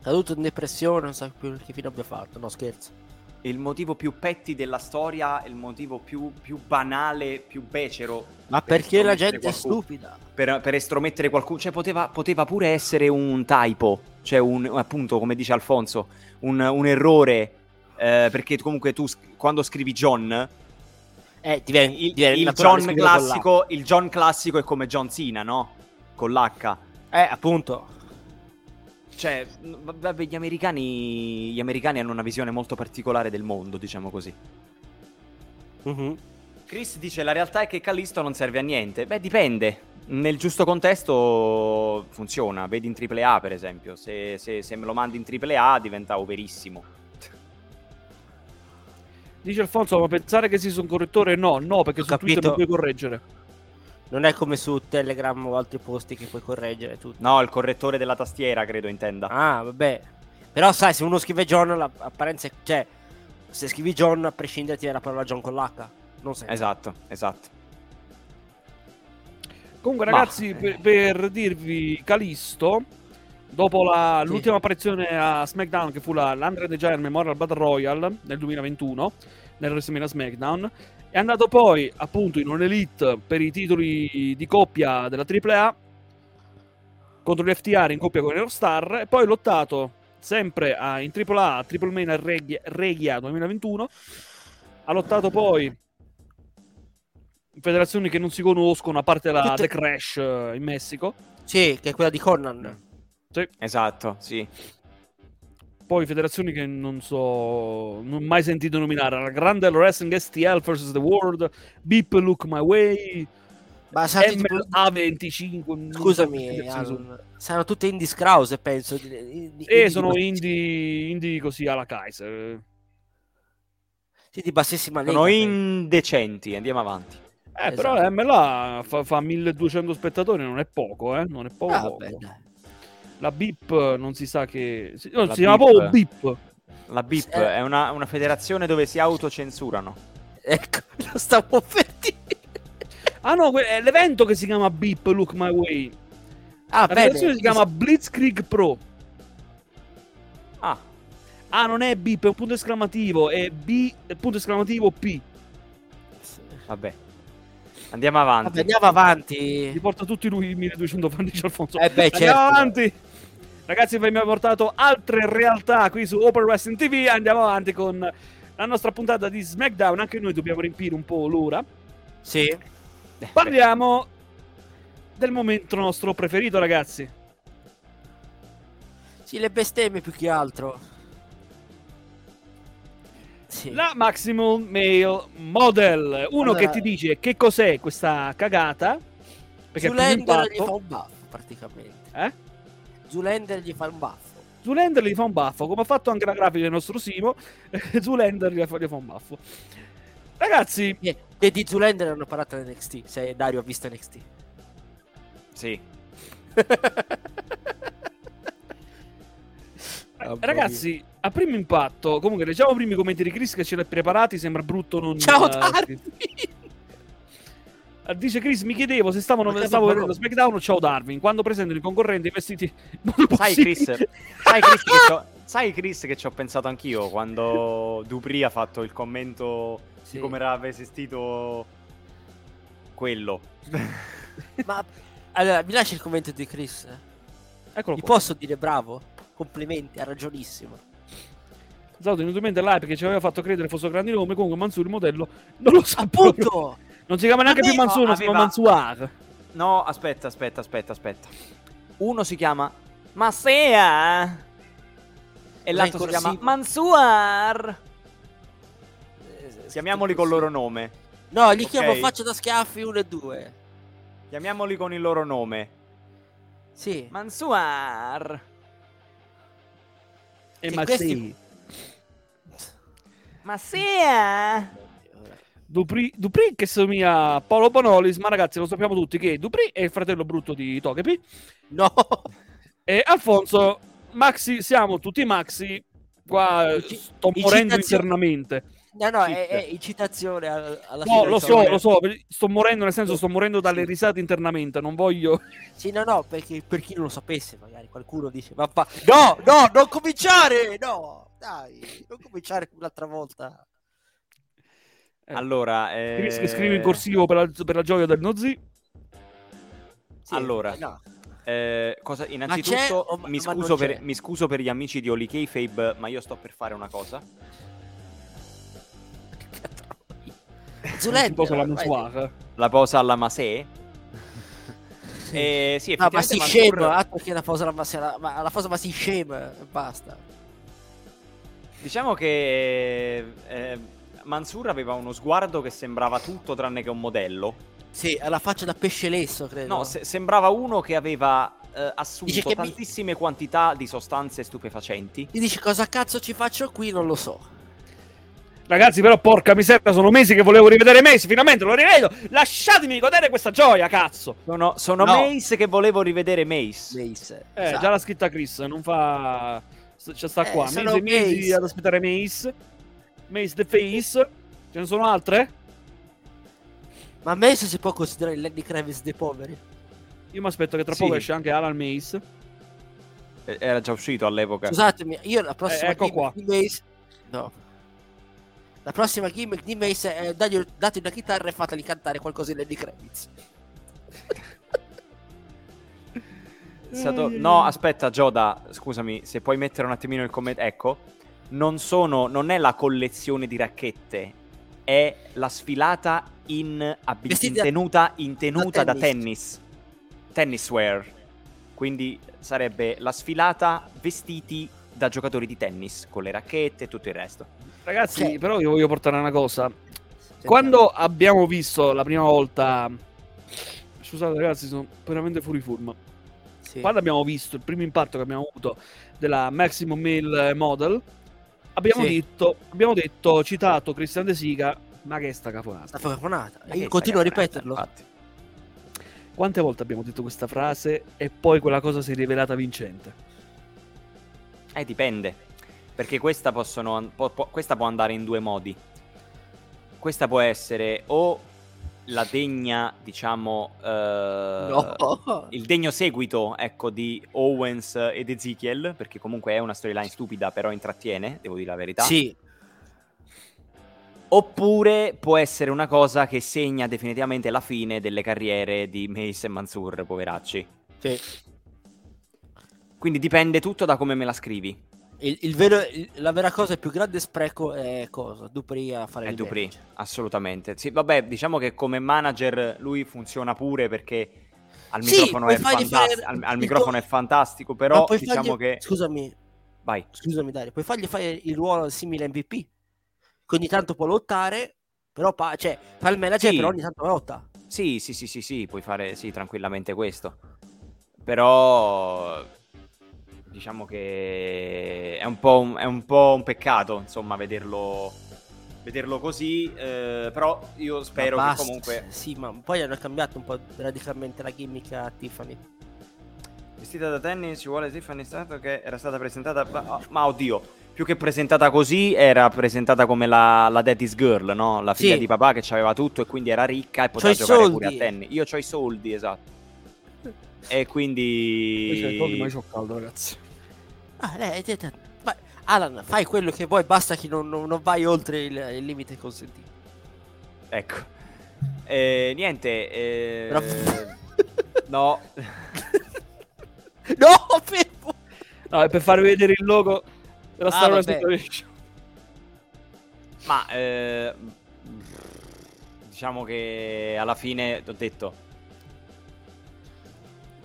Caduto in depressione, non so più che fine abbia fatto, no scherzo. Il motivo più petti della storia, il motivo più, più banale, più becero. Ma per perché la gente qualcuno, è stupida? Per, per estromettere qualcuno. Cioè, poteva, poteva, pure essere un typo. Cioè, un, appunto, come dice Alfonso, un, un errore eh, perché comunque tu quando scrivi John eh, ti viene, il, il, John classico, il John classico è come John Cena, no? Con l'H. Eh, appunto. Cioè, vabbè, gli americani, gli americani hanno una visione molto particolare del mondo, diciamo così. Uh-huh. Chris dice: La realtà è che Callisto non serve a niente. Beh, dipende. Nel giusto contesto funziona. Vedi in AAA, per esempio. Se, se, se me lo mandi in AAA diventa overissimo. Dice Alfonso, ma pensare che sia un correttore? No, no, perché Ho su capito. Twitter non puoi correggere. Non è come su Telegram o altri posti che puoi correggere tutto. No, il correttore della tastiera, credo intenda. Ah, vabbè. Però sai, se uno scrive John, l'apparenza è... Cioè, se scrivi John, a prescindere ti viene la parola John con l'H. Non sempre. Esatto, esatto. Comunque, ragazzi, Ma... per, per dirvi Calisto Dopo la, sì. l'ultima apparizione a SmackDown, che fu la, l'Andre the Giant Memorial Battle Royale nel 2021, nel WrestleMania SmackDown, è andato poi appunto in un Elite per i titoli di coppia della AAA contro gli FTR in coppia con Star e poi lottato sempre a, in AAA, Triple Mania Regia, Regia 2021. Ha lottato poi in federazioni che non si conoscono, a parte la Tutte... The Crash eh, in Messico. Sì, che è quella di Conan. Sì. Esatto, sì. Poi federazioni che non so, non ho mai sentito nominare. La Grande Wrestling STL vs. The World, Beep Look My Way, Ma sai, tipo- MLA25. Scusami. Alan, saranno tutte indie scrause, penso. di- di- di- Eh, sono di- indie, indie così alla Kaiser. Sì, di bassissima lega. Sono indecenti, andiamo avanti. Eh, Esatto. però MLA fa, fa 1200 spettatori, non è poco, eh? Non è poco. Ah, poco. vabbè, dai. La BIP non si sa che... si- no, La si chiama BIP. proprio BIP. La BIP Eh. è una, una federazione dove si autocensurano. Ecco, lo stavo per dire. Ah no, que- è l'evento che si chiama BIP Look My Way. Ah, La bene. federazione si chiama Blitzkrieg Pro. Ah, Ah, non è BIP, è un punto esclamativo, è B, è punto esclamativo P. vabbè. Andiamo avanti. Vabbè, andiamo avanti. Li porta tutti lui 1200 fan di Alfonso. Eh beh, Andiamo certo. avanti. Ragazzi, vi abbiamo portato altre realtà qui su Open Wrestling TV. Andiamo avanti con la nostra puntata di SmackDown. Anche noi dobbiamo riempire un po' l'ora. Sì. Parliamo del momento nostro preferito, ragazzi. Sì, le bestemmie più che altro. Sì. La Maximal Male Model. Uno Allora- che ti dice che cos'è questa cagata. Perché Zulander gli fa un buffo, praticamente. Eh? Zulander gli fa un buffo. Zulander gli fa un baffo, come ha fatto anche la grafica del nostro Simo. Zulander gli fa, gli fa un baffo. Ragazzi, Eh, E di Zulander hanno parlato da NXT, se Dario ha visto NXT. Sì. Mamma ragazzi, a primo impatto, comunque leggiamo prima i commenti di Chris che ce l'ha preparati, sembra brutto non... Ciao eh! Eh, Dice Chris, mi chiedevo se stavano, stavo parole? vedendo SmackDown o Ciao Darwin, quando presentano i concorrenti vestiti... Sai Chris, sai Chris che c'ho, sai Chris che ci ho pensato anch'io quando Dupri ha fatto il commento Sì. di come era vestito quello. Ma allora, mi lasci il commento di Chris? Eccolo qua. posso dire bravo? Complimenti, ha ragionissimo. Esatto, inutilmente l'hype che ci aveva fatto credere fosse un grande nome, comunque Mansur il modello non lo sa proprio. Non si chiama neanche più Aveva- Mansur, ma si chiama aveva- Mansuar. No, aspetta, aspetta, aspetta, aspetta. Uno si chiama Masea e l'altro si chiama Mansuar. Eh, Chiamiamoli col loro nome. No, gli Ok. chiamo faccia da schiaffi 1 e 2. Chiamiamoli con il loro nome. Sì. Mansuar. E Che ma questi-. Masea. Dupri, Dupri che somiglia a Paolo Bonolis, ma ragazzi lo sappiamo tutti che Dupri è il fratello brutto di Togepi No. e Alfonso, Maxi, siamo tutti Maxi, qua Inci- sto morendo incitazione- internamente. No, no, Sì, è, è incitazione al- alla No, lo so, lo so, sto morendo nel senso sto morendo dalle risate internamente, non voglio... Sì, no, no, perché per chi non lo sapesse, magari qualcuno dice, ma fa... No, no, non cominciare! No, dai, non cominciare un'altra volta. Eh. Allora, eh... Chris che scrive in corsivo per la, per la gioia del Nozi. Sì, Allora. no. Eh, cosa, innanzitutto o- mi, scuso per, mi scuso per gli amici di Oli Kayfabe, ma io sto per fare una cosa. Zulander, Un po' sulla vai. Mansuar. La posa alla Masè. E sì, No, ma si effettivamente scema, Mansur- altro che la fosa, ma, se la, ma la fosa ma si scema basta. Diciamo che eh, Mansur aveva uno sguardo che sembrava tutto tranne che un modello. Sì, alla faccia da pesce lesso, credo. No, se- sembrava uno che aveva eh, assunto Dice che mi- tantissime quantità di sostanze stupefacenti. Ti dici cosa cazzo ci faccio qui? Non lo so. Ragazzi, però, porca miseria, sono mesi che volevo rivedere Messi, finalmente lo rivedo. Lasciatemi godere questa gioia, cazzo. Sono, sono No. Mace che volevo rivedere Mace. Mace. Eh, esatto. già l'ha scritta Chris, non fa... C'è sta Eh, qua, sono mesi e mesi Mace. ad aspettare Mace. Mace the Face. Ce ne sono altre? Ma Mace si può considerare il Lenny Kravitz dei poveri? Io mi aspetto che tra Sì. poco esce anche Alan Mace. Eh, Era già uscito all'epoca. Scusatemi, io la prossima Eh, ecco gimmick qua. di Mace... No. La prossima gimmick di Mace è dagli, date una chitarra e fateli cantare qualcosa di Lenny Kravitz. Stato- No, aspetta, Gioda, scusami, se puoi mettere un attimino il commento. Ecco, non sono, non è la collezione di racchette, è la sfilata in, Vestiti in tenuta, in tenuta da da tennis. Tennis wear. Quindi sarebbe la sfilata vestiti da giocatori di tennis, con le racchette e tutto il resto. Ragazzi, Cioè- però io voglio portare una cosa. Quando abbiamo visto la prima volta scusate ragazzi, sono veramente fuori forma. Sì. Quando abbiamo visto il primo impatto che abbiamo avuto della Maximum Mail Model, abbiamo, Sì. detto, abbiamo detto, citato Cristian De Sica, ma che è sta cafonata? Sta E che continuo a caponata, ripeterlo. infatti. Quante volte abbiamo detto questa frase e poi quella cosa si è rivelata vincente? Eh, dipende. Perché questa, possono, può- può- questa può andare in due modi. Questa può essere o la degna, diciamo, eh, No. il degno seguito, ecco, di Owens ed Ezekiel, perché comunque è una storyline stupida, però intrattiene, devo dire la verità. Sì. Oppure può essere una cosa che segna definitivamente la fine delle carriere di Mace e Mansour, poveracci. sì. Quindi dipende tutto da come me la scrivi. Il, il vero, il- la vera cosa, il più grande spreco è cosa? Dupri a fare È il Dupree, manager. assolutamente. Sì, vabbè, diciamo che come manager lui funziona pure perché al Sì, microfono, è, fargli fantas- fare al, al microfono è fantastico, però diciamo fargli- che... Scusami, Vai. scusami Dario, puoi fargli fare il ruolo simile MVP? Che ogni tanto può lottare, però pa- cioè, fa il manager, Sì. però ogni tanto lotta. Sì, sì, sì, sì, sì, puoi fare sì, tranquillamente questo. Però diciamo che è un po' un, è un, po' un peccato, insomma, vederlo, vederlo così. eh, però io spero che comunque... Sì, ma poi hanno cambiato un po' radicalmente la gimmick a Tiffany. Vestita da tennis ci vuole Tiffany Stato che era stata presentata... Ma, ma oddio, più che presentata così, era presentata come la, la Daddy's Girl, no? La figlia Sì. di papà che aveva tutto e quindi era ricca e C'ho poteva i giocare pure a tennis. Io ho i soldi, esatto. E Io c'ho i soldi, ma quindi... io c'ho caldo, ragazzi. Ah, lei, te- te- vai, Alan, fai quello che vuoi, basta che non, non- non vai oltre il, il limite consentito. Ecco. Eh, niente. eh, Però- No. no, fermo! No, è per farvi vedere il logo della Ah, Star Wars vabbè. Declaration. Ma eh, diciamo che alla fine ho detto.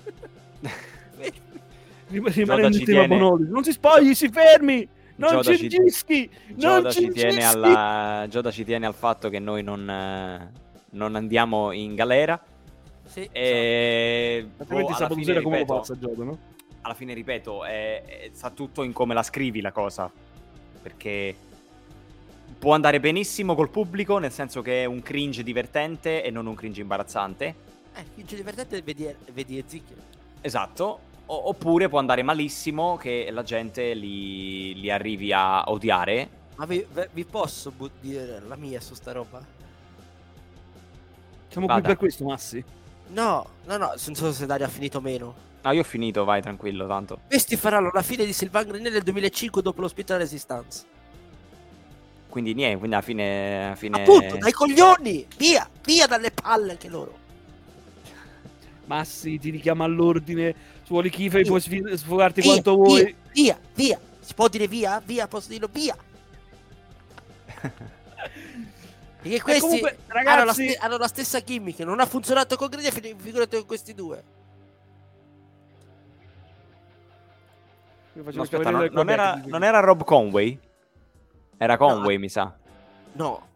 Rim- Rimanendo ci in tema tiene- Bonoli. Non si spogli, si fermi! Non Gioda ci ci- gischi! Non Gioda ci ci, tiene alla, Gioda ci tiene al fatto che noi non, non andiamo in galera. Sì, E Altrimenti boh, sabato alla, fine, sera come lo ripeto, pazza Gioda, no? alla fine, ripeto, è- è- sta tutto in come la scrivi la cosa. Perché può andare benissimo col pubblico, nel senso che è un cringe divertente e non un cringe imbarazzante. Eh, il più divertente è vedi, vedi Ezekiel. Esatto. O- oppure può andare malissimo che la gente li, li arrivi a odiare. Ma vi, vi- posso bu- dire la mia su sta roba? Siamo Vada. qui per questo, Massi. No, no, no, non so se Dario ha finito o meno. Ah, io ho finito, vai tranquillo, tanto. Questi faranno la fine di Sylvain Grenier nel 2005 dopo l'ospitale Resistance. Quindi niente, quindi alla fine... Alla fine... Appunto, dai coglioni! Via, via dalle palle anche loro. Massi ti richiama all'ordine. Se vuoi Kife, Via. puoi sfogarti Via, quanto vuoi. Via, via, via. Si può dire via? Via, posso dirlo via. Perché questi comunque, hanno, la ragazzi- ste- hanno la stessa gimmick, non ha funzionato con fi- figurati con questi due. No, aspetta, non, non era, non era Rob Conway? Era Conway, mi sa. No,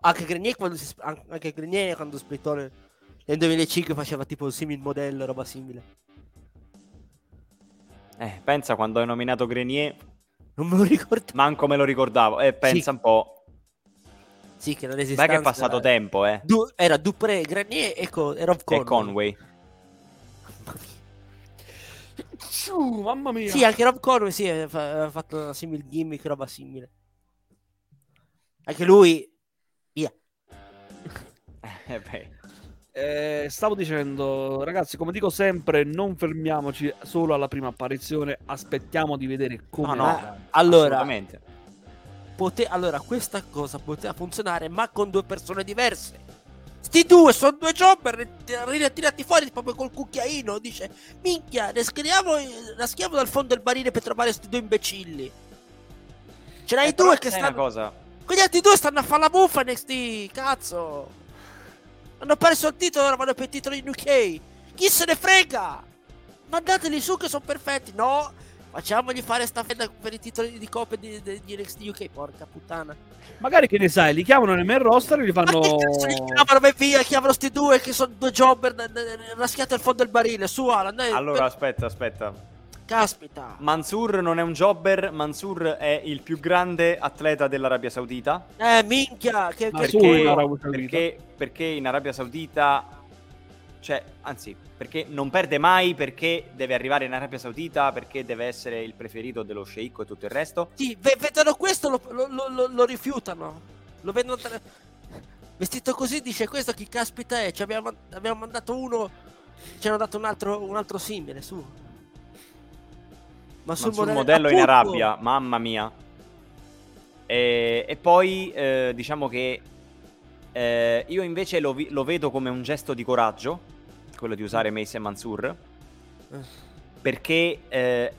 anche Grenier quando, si, anche Grenier quando splittò nel, nel 2005 faceva tipo un simil modello, roba simile. Eh, pensa quando hai nominato Grenier, Non me lo ricordo. manco me lo ricordavo. Eh, pensa Sì. un po'. Sì, che la Beh resistenza che è passato era, tempo, eh. Du- era Dupré, Grenier e, co- e Rob E Conway. Conway. Mamma mia. Ciu, mamma mia. Sì, anche Rob Conway sì, ha fa- aveva fatto una simile gimmick, roba simile. Anche lui, via. Eh, beh. Eh, stavo dicendo, ragazzi, come dico sempre, non fermiamoci solo alla prima apparizione, aspettiamo di vedere come No, no. andrà. Allora, pote- allora, questa cosa poteva funzionare, ma con due persone diverse. Sti due sono due jobber rit- ritirati fuori proprio col cucchiaino. Dice: Minchia, rischiamo, raschiamo dal fondo del barile per trovare sti due imbecilli. Ce n'hai Eh, due che stanno. cosa. Quegli altri due stanno a fare la muffa NXT, cazzo. Hanno perso il titolo, ora vanno per il titolo in UK. Chi se ne frega? Mandateli su che sono perfetti. No, Facciamogli fare sta fetta per i titoli di coppe di, di, di NXT UK, porca puttana. Magari che ne sai, li chiamano nel main roster e li fanno. Ma che li chiamano, vai via, chiamano sti due che sono due jobber raschiati al fondo del barile. Su, Alan, dai, Allora, per- aspetta, aspetta. Caspita. Mansur non è un jobber, Mansur è il più grande atleta dell'Arabia Saudita. Eh, minchia, che, che Perché, in Arabia Saudita. perché, perché in Arabia Saudita, cioè, anzi, perché non perde mai, perché deve arrivare in Arabia Saudita, perché deve essere il preferito dello sceicco e tutto il resto. Sì, ve- vedono questo, lo, lo- lo- lo- lo rifiutano. Lo vedono tra- vestito così, dice questo chi caspita è? Ci abbiamo, abbiamo mandato uno, ci hanno dato un altro, un altro simile, su. Ma sul modello in appunto. Arabia, mamma mia. E, e poi eh, diciamo che eh, io invece lo, vi- lo vedo come un gesto di coraggio, quello di usare Mace e Mansur, Eh. perché eh,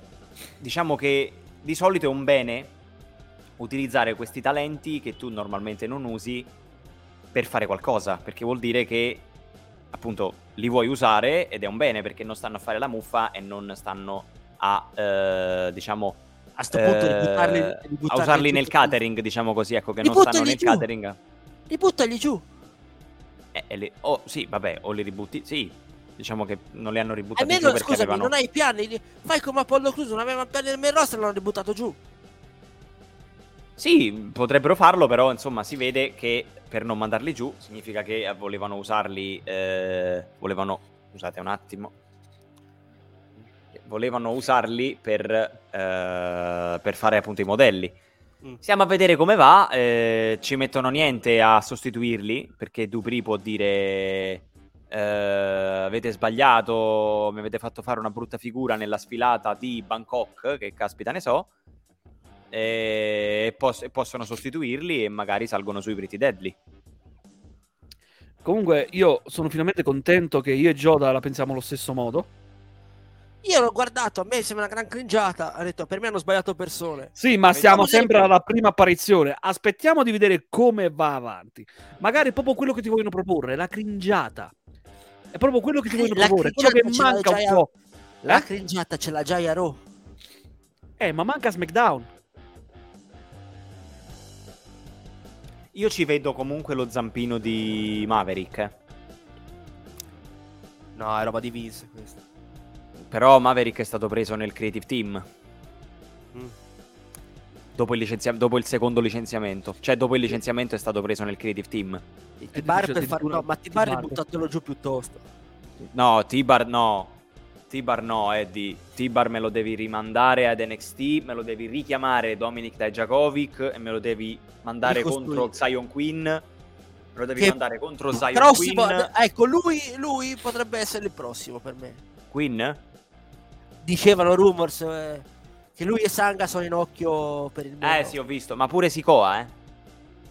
diciamo che di solito è un bene utilizzare questi talenti che tu normalmente non usi per fare qualcosa, perché vuol dire che appunto li vuoi usare ed è un bene perché non stanno a fare la muffa e non stanno a eh, diciamo A sto punto eh, ributtarli, a ributtarli usarli giù nel catering, diciamo così, ecco che non Ributtali stanno nel giù. catering. Ributtali giù. Eh, e li- oh, sì, vabbè, o li ributti, sì, diciamo che non li hanno ributtati giù Almeno, perché scusami, avevano... non hai piani. li- Fai come Apollo Cruz, non aveva piani nel main roster, l'hanno ributtato giù. Sì, potrebbero farlo, però insomma si vede che per non mandarli giù significa che eh, volevano usarli, eh, volevano, scusate un attimo, volevano usarli per, eh, per fare appunto i modelli. Mm. Stiamo a vedere come va, eh, ci mettono niente a sostituirli perché Dupri può dire eh, avete sbagliato, mi avete fatto fare una brutta figura nella sfilata di Bangkok, che caspita ne so, e, pos- e possono sostituirli e magari salgono sui Pretty Deadly. Comunque, io sono finalmente contento che io e Joda la pensiamo allo stesso modo. Io l'ho guardato, a me sembra una gran cringiata. Ha detto, per me hanno sbagliato persone. Sì, ma Vediamo siamo se- sempre alla prima apparizione. Aspettiamo di vedere come va avanti. Magari è proprio quello che ti vogliono proporre, la cringiata. È proprio quello che ti vogliono La proporre, quello che manca un già- po'. La Eh? cringiata ce l'ha già Yaro. Eh, ma manca SmackDown. Io ci vedo comunque lo zampino di Maverick. eh. No, è roba di Vince questa. Però Maverick è stato preso nel creative team. Mm. Dopo il, licenzia- dopo il secondo licenziamento. Cioè, dopo il licenziamento è stato preso nel creative team. È T-Bar per far... No, ma T-Bar T-Bar. buttatelo giù piuttosto. No, T-Bar no. T-Bar no, Eddie. T-Bar me lo devi rimandare ad NXT, me lo devi richiamare Dominic Dijakovic e me lo devi mandare contro Zion Queen. Me lo devi Che- mandare contro Zion Prossimo, Queen. ecco, lui, lui potrebbe essere il prossimo per me. Queen? Dicevano rumors eh, che lui e Sanga sono in occhio per il Eh sì, ho visto. Ma pure Sikoa, eh.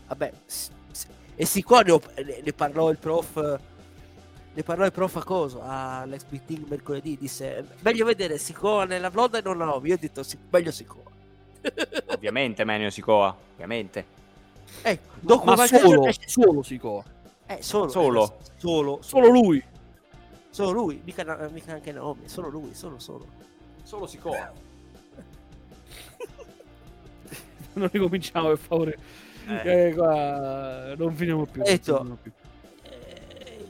Vabbè, s- s- e sicuro ne, ne parlò il prof. Ne parlò il prof a coso all'ex meeting mercoledì. Disse: Meglio vedere Sikoa nella vlog e non la Novi. Io ho detto: sì, meglio Sikoa. Ovviamente Menio Sikoa. Ovviamente. ecco, dopo Ma solo, solo Sikoa. eh, solo, Solo. eh, solo, Solo lui. Solo lui, mica, mica anche Naomi. Solo lui, solo, solo. Solo Sikoa. Non ricominciamo, per favore. Eh. Eh, qua non finiamo più. non Detto. più. Eh,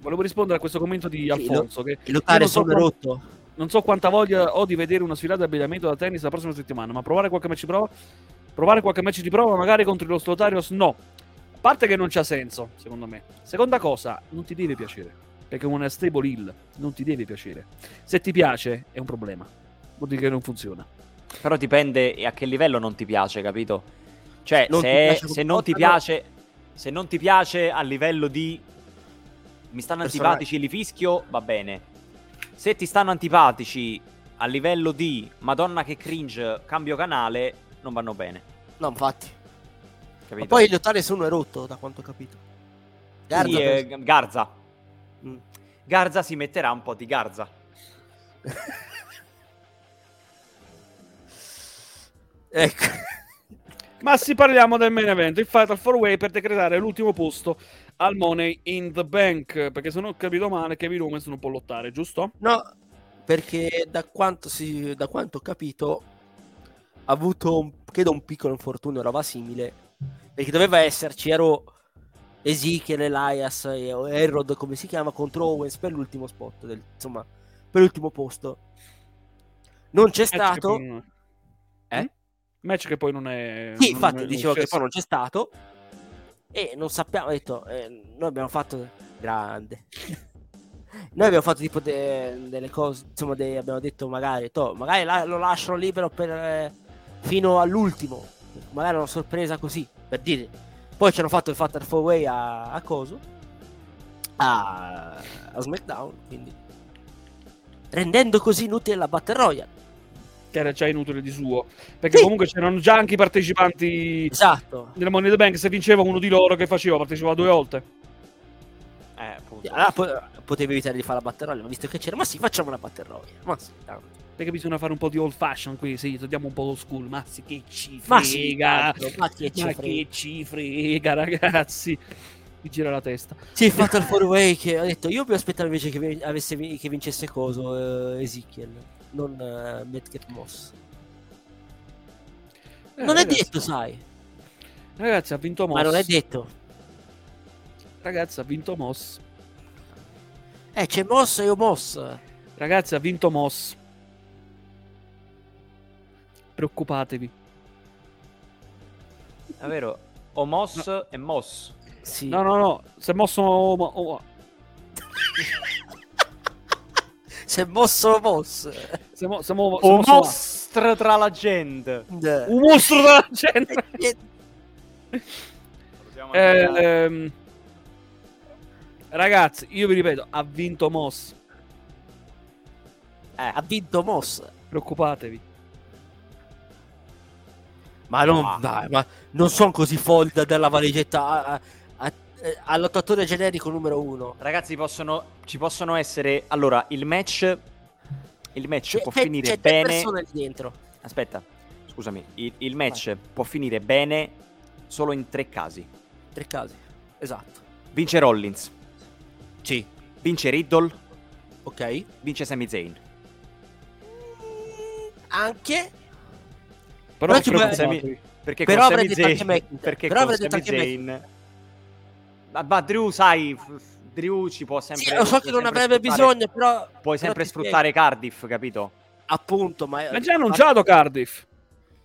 Volevo rispondere a questo commento di Sì, Alfonso. Che il io locale non so sono quanto- rotto. non so quanta voglia ho di vedere una sfilata di abbigliamento da tennis la prossima settimana, ma provare qualche match di prova, provare qualche match di prova magari contro lo Slotarios, no. A parte che non c'ha senso, secondo me. Seconda cosa, non ti deve piacere. Perché una stable hill non ti deve piacere. Se ti piace, è un problema. Vuol dire che non funziona. Però dipende a che livello non ti piace, capito? Cioè, Non se, piace se non ti no. piace, se non ti piace a livello di mi stanno antipatici, li fischio, va bene. Se ti stanno antipatici a livello di Madonna che cringe, cambio canale, non vanno bene. No, infatti. Capito? Ma poi il locale sono è rotto, da quanto ho capito. Garza Sì, eh, Garza. Mm. Garza si metterà un po' di Garza. ecco. Ma si parliamo del main event, il Fatal 4-Way per decretare l'ultimo posto al Money in the Bank. Perché se non ho capito male, Kevin Owens non può lottare, giusto? No, perché da quanto, si, da quanto ho capito ha avuto un, credo un piccolo infortunio, roba simile, perché doveva esserci, ero Ezekiel, Elias e Errod, come si chiama, contro Owens per l'ultimo spot, del, insomma, per l'ultimo posto. Non c'è stato... Eh? Match che poi non è... Sì, infatti, non dicevo che poi non c'è stato. E non sappiamo, ho detto, eh, noi abbiamo fatto grande. noi abbiamo fatto tipo de- delle cose, insomma, de- abbiamo detto magari, to, magari la- lo lasciano libero per, eh, fino all'ultimo, magari una sorpresa così, per dire. Poi ci hanno fatto il Fatal 4 Way a, a Coso, a, a SmackDown, quindi rendendo così inutile la Battle Royale che era già inutile di suo. Perché sì. comunque c'erano già anche i partecipanti esatto. della Money the Bank. Se vinceva uno di loro, che faceva? Partecipava due volte. Eh. Allora po- potevi evitare di fare la batteria, ma visto che c'era, ma sì, facciamo una batteria. Ma sì, tanto. Perché bisogna fare un po' di old fashion qui, sì, togliamo un po' old school. Ma sì, che ci frega. Ma, sì, tanto, ma, che, ci ma frega. che ci frega, ragazzi. Mi gira la testa. Sì, fatto il 4 way che ha detto io mi aspettavo invece che, avesse, che vincesse coso uh, Ezekiel non uh, Medket Moss. Eh, non ragazzi, è detto, sai. Ragazzi, ha vinto Moss. Ma non è detto. Ragazzi, ha vinto Moss. Eh, c'è Moss e io Moss. Ragazzi, ha vinto Moss. Preoccupatevi. È vero, o Moss no. e Moss. Sì. No, no, no, se Moss o... o... si è mosso mosso. Siamo, siamo, siamo un mostro tra la gente. Un mostro tra la gente. eh, ehm, ragazzi, io vi ripeto, ha vinto Moss. Eh, ha vinto Moss. Preoccupatevi. Ma non, ah. dai, ma non sono così folli della valigetta eh, all'ottatore generico numero uno. Ragazzi, possono, ci possono essere. Allora, il match. Il match c'è, può c'è, finire c'è bene. dentro. Aspetta, scusami. Il, il match Vai. può finire bene solo in tre casi. Tre casi, esatto. Vince Rollins. Sì. Vince Riddle. Ok. Vince Sami Zayn. Anche. Però, però con Sami, perché però con Sami Zayn, perché però con Sami Zayn ma Drew, sai, Drew ci può sempre. Sì, lo so che non avrebbe bisogno, però. Puoi sempre sfruttare. Cardiff, capito? Appunto, ma. Ma già annunciato Cardiff.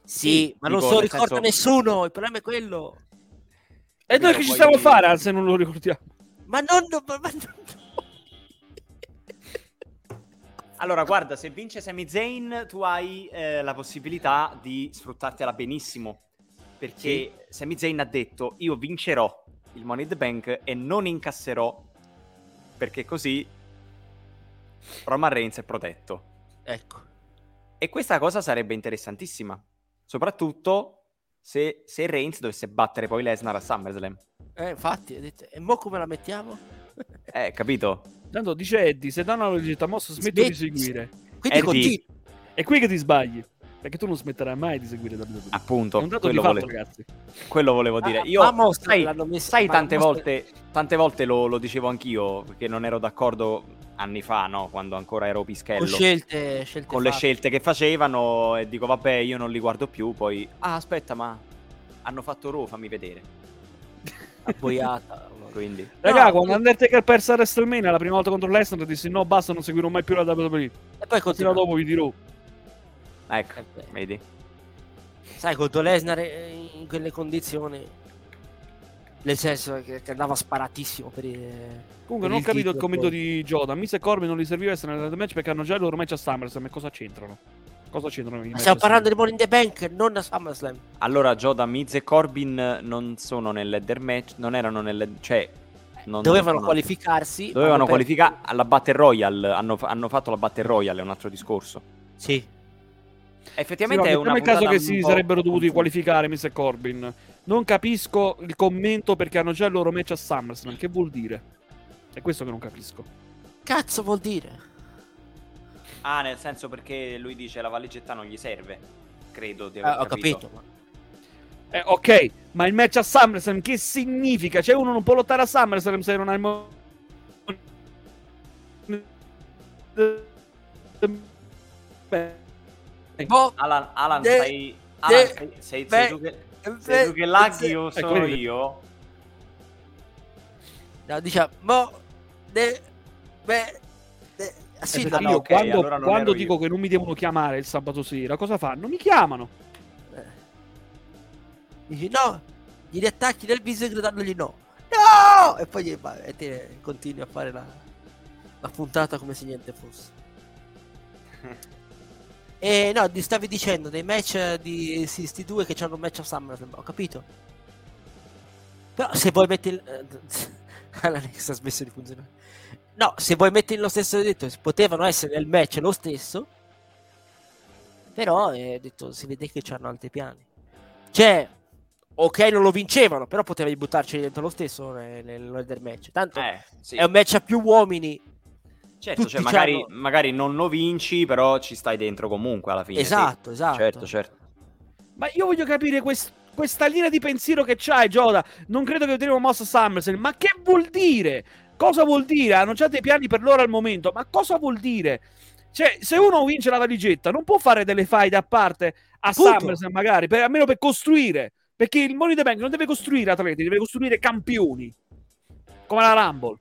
Sì, ma non se lo ricorda senso... nessuno. Il problema è quello. E noi che ci stiamo a fare se non lo ricordiamo? Ma non. Ma non... Allora, guarda, se vince Sami Zayn, tu hai eh, la possibilità di sfruttartela benissimo. Perché sì. Sami Zayn ha detto: Io vincerò il Money in the Bank e non incasserò perché così Roman Reigns è protetto. Ecco. E questa cosa sarebbe interessantissima, soprattutto se, se Reigns dovesse battere poi Lesnar a SummerSlam. Eh, infatti, e mo come la mettiamo? eh, capito? Tanto dice Eddie, se danno la legittima mossa smetto Smet- di seguire. Quindi continui. È qui che ti sbagli. Perché tu non smetterai mai di seguire WWE. Appunto, è un dato quello, fatto, vole... ragazzi. quello volevo dire. Io, ah, mostra, sai, messa, sai tante mostra... volte, tante volte lo, lo, dicevo anch'io, perché non ero d'accordo anni fa, no? Quando ancora ero pischello. Con scelte, scelte Con le scelte che facevano e dico, vabbè, io non li guardo più, poi... Ah, aspetta, ma hanno fatto Raw, fammi vedere. Appoiata. Quindi. Raga, no, quando Undertaker perse a WrestleMania la prima volta contro Lesnar dissi no, basta, non seguirò mai più la WWE. E poi continua dopo vi dirò. Ecco, eh vedi. Sai, contro Lesnar in quelle condizioni, nel senso che, che andava sparatissimo per il... Comunque non ho capito il commento di Joda. Miss e Corbin non gli serviva essere nel match perché hanno già il loro match a SummerSlam. E cosa c'entrano? Cosa c'entrano? Stiamo parlando di Money in the Bank, non a SummerSlam. Allora, Joda, Miz e Corbin non sono nell'header match, non erano nel... cioè... Non, dovevano non, qualificarsi. Dovevano qualificare alla Battle Royale. Hanno, hanno fatto la Battle Royale, è un altro discorso. Sì, Effettivamente sì, no, è una nel caso che si sarebbero dovuti qualificare Mr. Corbin. Non capisco il commento perché hanno già il loro match a SummerSlam. Che vuol dire? È questo che non capisco. Cazzo vuol dire? Ah, nel senso perché lui dice la valigetta non gli serve. Credo di aver ah, capito. Ho capito. Eh, ok, ma il match a SummerSlam che significa? Cioè uno non può lottare a SummerSlam se non ha il... Mo- Boh, Alan, Alan, De- stai... Alan, de- sei, sei, sei tu che, sei tu che laghi o sono vedi. io? no, diciamo, mo, de, beh, de, ah, sì, Ah, no, io ok, quando, allora quando dico io. che non mi devono chiamare il sabato sera, cosa fanno? Mi chiamano. eh. dici no, gli riattacchi nel viso gridandogli no, no, e poi gli, va- e te continui a fare la, la puntata come se niente fosse. E no, ti stavi dicendo dei match di sì, sti due che hanno un match a SummerSlam, ho capito. Però se vuoi metti il... L'Alex ha smesso di funzionare. No, se vuoi mettere lo stesso detto, potevano essere nel match lo stesso. Però eh, detto, si vede che c'hanno altri piani. Cioè, ok, non lo vincevano, però potevi buttarci dentro lo stesso nel, nel del match. Tanto Eh, sì. è un match a più uomini. Certo, tutti cioè, magari, magari non lo vinci, però ci stai dentro comunque alla fine. sì. Esatto, esatto. Certo, certo. Ma io voglio capire quest- questa linea di pensiero che c'hai, Gioda. Non credo che vedremo mossa SummerSlam. Ma che vuol dire? Cosa vuol dire? Hanno già dei piani per loro al momento. Ma cosa vuol dire? Cioè, se uno vince la valigetta, non può fare delle fight a parte a. SummerSlam, magari, per, almeno per costruire. Perché il Money the Bank non deve costruire atleti, deve costruire campioni. Come la Rumble.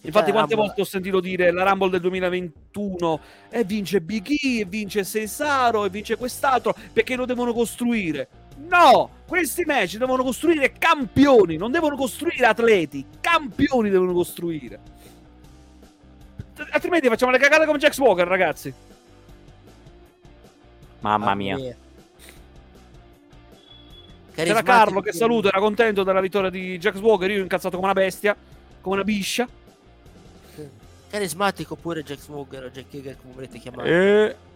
Infatti, Cioè, quante Rumble- volte ho sentito dire la Rumble del 2021 e vince Big E, e vince Cesaro e vince quest'altro perché lo devono costruire. No, questi match devono costruire campioni, non devono costruire atleti, campioni devono costruire. Altrimenti facciamo le cagate come Jack Walker, ragazzi. Mamma mia. C'era Carismatico Carlo che che- saluto, era contento della vittoria di Jack Walker, io incazzato come una bestia, come una biscia. Carismatico pure Jack Swagger o Jack Hager come volete chiamare. Eh.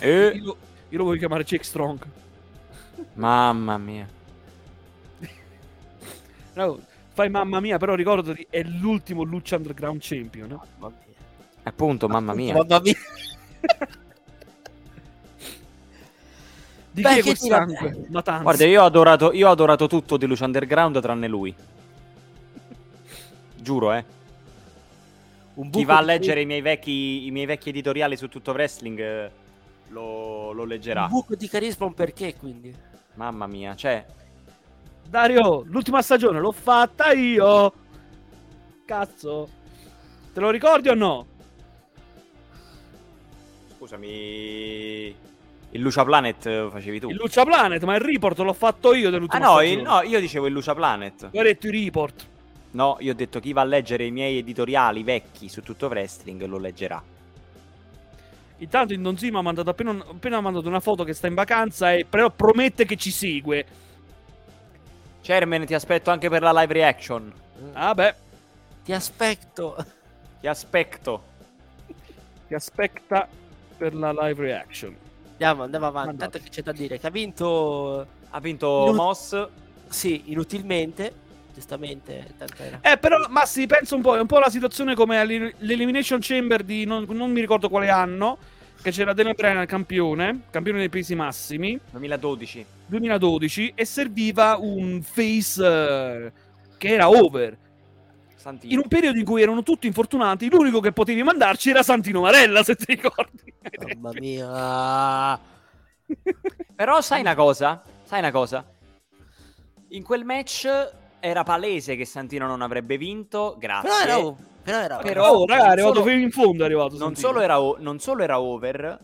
Eh. Io, io lo voglio chiamare Jake Strong. Mamma mia. No, fai mamma mia, però ricordati, è l'ultimo Lucha Underground Champion. eh. Mamma mia. Appunto, mamma mia. Mamma mia. Di Beh, che sangue? Matanza. Guarda, io ho adorato, io ho adorato tutto di Luce Underground tranne lui. Giuro, eh. Un Chi va a di- leggere i miei vecchi, i miei vecchi editoriali su tutto wrestling eh, lo, lo leggerà. Un buco di carisma un perché quindi. Mamma mia, cioè, Dario, l'ultima stagione l'ho fatta io. Cazzo. Te lo ricordi o no? scusami. Il Lucia Planet eh, facevi tu. Il Lucha Planet, ma il report l'ho fatto io Ah dell'ultima no, stagione. il- no, io dicevo il Lucia Planet. Tu hai detto i report. No, io ho detto chi va a leggere i miei editoriali vecchi su tutto wrestling lo leggerà. Intanto il Don Zima ha mandato appena, appena mandato una foto che sta in vacanza e però promette che ci segue. Chairman, ti aspetto anche per la live reaction. Ah beh, Ti aspetto. Ti aspetto. ti aspetta per la live reaction. Andiamo, andiamo avanti. Mandato. Tanto che c'è da dire. Che ha vinto, Ha vinto Inu- Moss. sì, inutilmente. Giustamente. Eh, però, Massi, pensa un po', è un po' la situazione come all'Elimination Chamber di non, non mi ricordo quale anno, che c'era Daniel Bryan campione, campione dei pesi massimi, 2012. 2012, e serviva un face eh, che era over. Santino. In un periodo in cui erano tutti infortunati, l'unico che potevi mandarci era Santino Marella, se ti ricordi. Mamma mia. Però sai una cosa? Sai una cosa? In quel match era palese che Santino non avrebbe vinto, grazie. Però era, però era Però- oh, ragazzi, è arrivato solo- fino in fondo, è arrivato non solo, era o- non solo era over,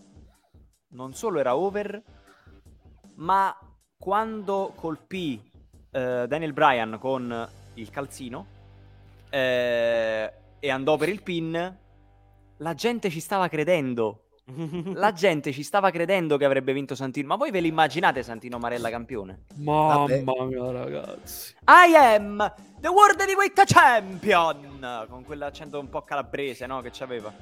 non solo era over, ma quando colpì eh, Daniel Bryan con il calzino eh, e andò per il pin, la gente ci stava credendo. La gente ci stava credendo che avrebbe vinto Santino. Ma voi ve l'immaginate Santino Marella campione? Mamma Vabbè. mia, ragazzi. I am the World Heavyweight Champion! Con quell'accento un po' calabrese, no? Che c'aveva.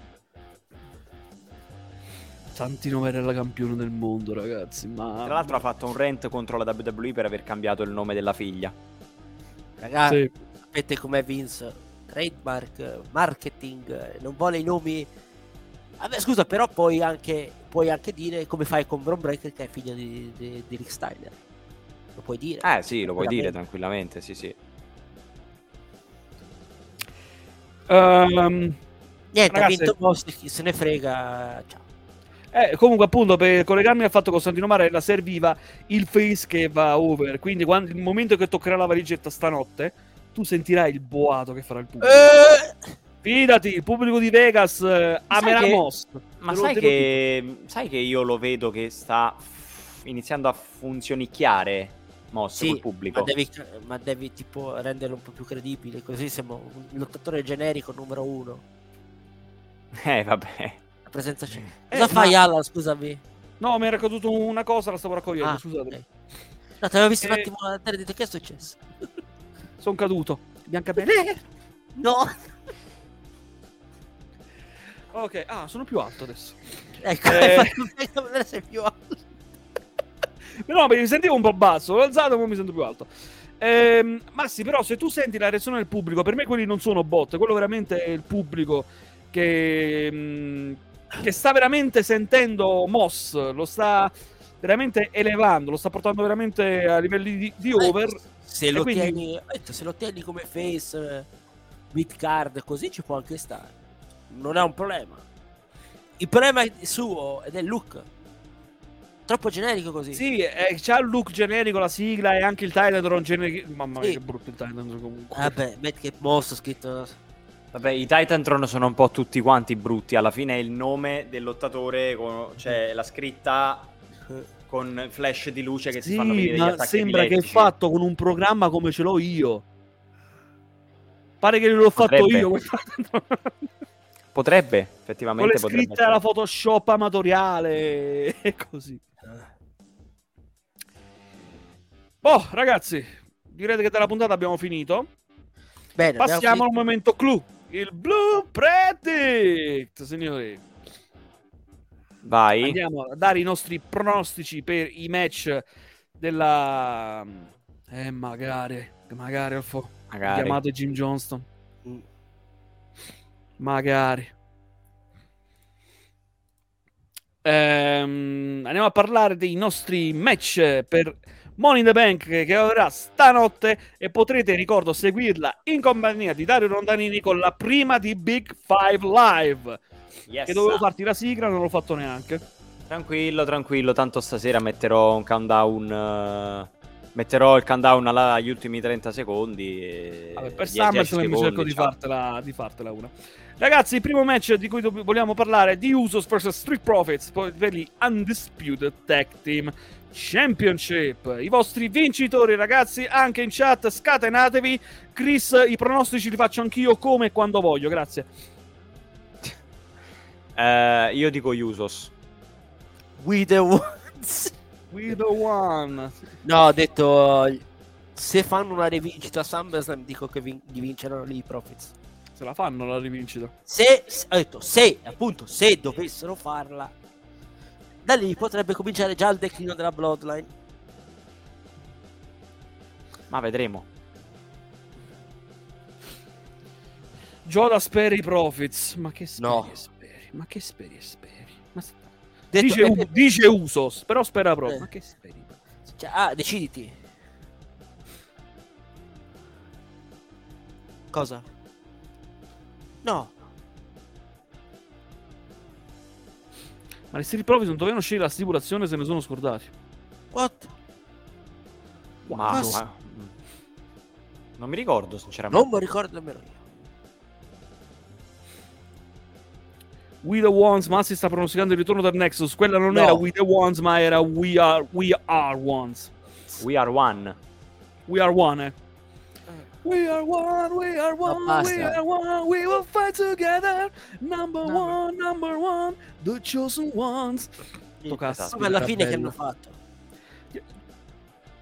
Santino Marella campione del mondo, ragazzi. Ma... Tra l'altro ha fatto un rant contro la WWE per aver cambiato il nome della figlia. Ragazzi, Sì. sapete com'è Vince? Trademark, marketing, non vuole i nomi. Vabbè, scusa, però puoi anche, puoi anche dire come fai con Bron Breaker che è figlio di, di, di Rick Steiner. Lo puoi dire. Eh sì, lo puoi dire Tranquillamente. sì sì. Ehm, Niente, Ragazzi- ha vinto Moss, chi se ne frega. Ciao. Eh, comunque, appunto, per collegarmi al fatto che Costantino Marella serviva il face che va over. Quindi, quando, il momento che toccherà la valigetta stanotte, tu sentirai il boato che farà il pubblico. Eh, Fidati, il pubblico di Vegas eh, amerà che- Moss. Ma sai che, sai che io lo vedo che sta f- iniziando a funzionicchiare Moss sì, col pubblico. Ma devi, ma devi tipo renderlo un po' più credibile, così siamo un lottatore generico numero uno. Eh, vabbè. La presenza c'è. Eh, Cosa fai, ma- Alan? Scusami. No, mi era caduto una cosa, la stavo raccogliendo. Ah, scusate. ok. No, ti avevo visto un Eh. attimo la terra di te, che è successo? Sono caduto. Biancabene. No! Ok, ah, sono più alto adesso. Ecco, Eh. hai fatto bene a vedere se è più alto. Perché mi sentivo un po' basso, l'ho alzato, ma mi sento più alto. Ehm, ma sì, però se tu senti la reazione del pubblico, per me quelli non sono bot, quello veramente è il pubblico che, mh, che sta veramente sentendo Moss, lo sta veramente elevando, lo sta portando veramente a livelli di, di over. Se lo, quindi- tieni, detto, se lo tieni come face, eh, with card, così ci può anche stare. Non è un problema. Il problema è suo ed è il look. Troppo generico così. Sì, eh, c'ha il look generico, la sigla e anche il Titantron generico. Mamma mia, Sì. che brutto il Titantron comunque. Vabbè, metti che mostro scritto. Vabbè, i Titantron sono un po' tutti quanti brutti. Alla fine è il nome del lottatore, con- c'è la scritta con flash di luce che si fanno Sì, vedere gli ma attacchi sembra che è epilettici. fatto con un programma come ce l'ho io. Pare che l'ho fatto Potrebbe. io. Potrebbe, Con effettivamente le potrebbe scritte alla. Photoshop amatoriale e così. Boh, ragazzi, direte che della puntata abbiamo finito. Bene, Passiamo al momento clou. Il Blue Predict, signori. Vai. Andiamo a dare i nostri pronostici per i match della... Eh, magari, magari, Alfo. Magari. Chiamato Jim Johnston. Magari. Ehm, andiamo a parlare dei nostri match per Money in the Bank che avrà stanotte e potrete, ricordo, seguirla in compagnia di Dario Rondanini con la prima di Big Five Live. Yes. Che dovevo farti la sigla, non l'ho fatto neanche. Tranquillo, tranquillo, tanto stasera metterò un countdown. eh, metterò il countdown alla- agli ultimi 30 secondi. E Vabbè, per 10 SummerSlam mi cerco di fartela, di fartela una. Ragazzi, il primo match di cui vogliamo parlare è di Usos vs Street Profits per gli Undisputed Tag Team Championship. I vostri vincitori, ragazzi, anche in chat, scatenatevi. Chris, i pronostici li faccio anch'io come e quando voglio, grazie. Eh, io dico Usos. We the ones. We the one. No, ho detto. Se fanno una rivincita a SummerSlam, dico che vin- gli vinceranno lì i Profits. Se la fanno la rivincita. Se, se- ho detto, se, appunto, se dovessero farla, da lì potrebbe cominciare già il declino della Bloodline. Ma vedremo. Gioda spera i Profits. Ma che speri No. speri? Ma che speri e speri? Ma sta- Detto- Dice, eh, U- dice Usos, però spera proprio. Eh. Ma che speri? cioè, ah, deciditi. Cosa? No. Ma le Street Profits non dovevano scegliere la stipulazione se ne sono scordati. What? Ma, Cosa? ma- mm. non mi ricordo, sinceramente. Non mi ricordo nemmeno io. We the Ones, ma si sta pronosticando il ritorno del Nexus. Quella non No. era We the Ones, ma era We Are, we are Ones. We are one. We are one, eh. We are one, we are one, we basta. are one, we will fight together. Number No. one, number one, the chosen ones. Sto cazzo, esatto. Come alla fine che hanno fatto.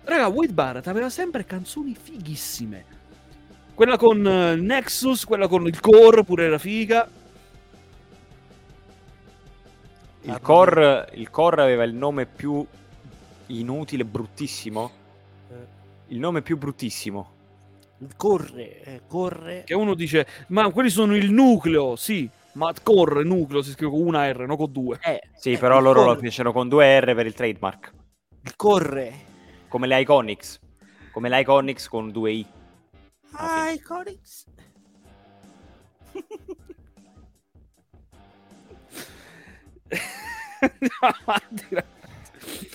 Raga, Wade Barrett aveva sempre canzoni fighissime. Quella con eh, Nexus, quella con il core, pure era figa. Il core, il core aveva il nome più inutile, bruttissimo. Il nome più bruttissimo. Corre, eh, corre. Che uno dice, ma quelli sono il nucleo, sì. Ma core, nucleo, si scrive con una R, non con due. Eh, Sì, eh, però loro lo corre, fecero con due R per il trademark. il corre. Come le Iconics. Come le Iconics con due I. Ok. Iconics. Ah, Andiamo avanti, ragazzi.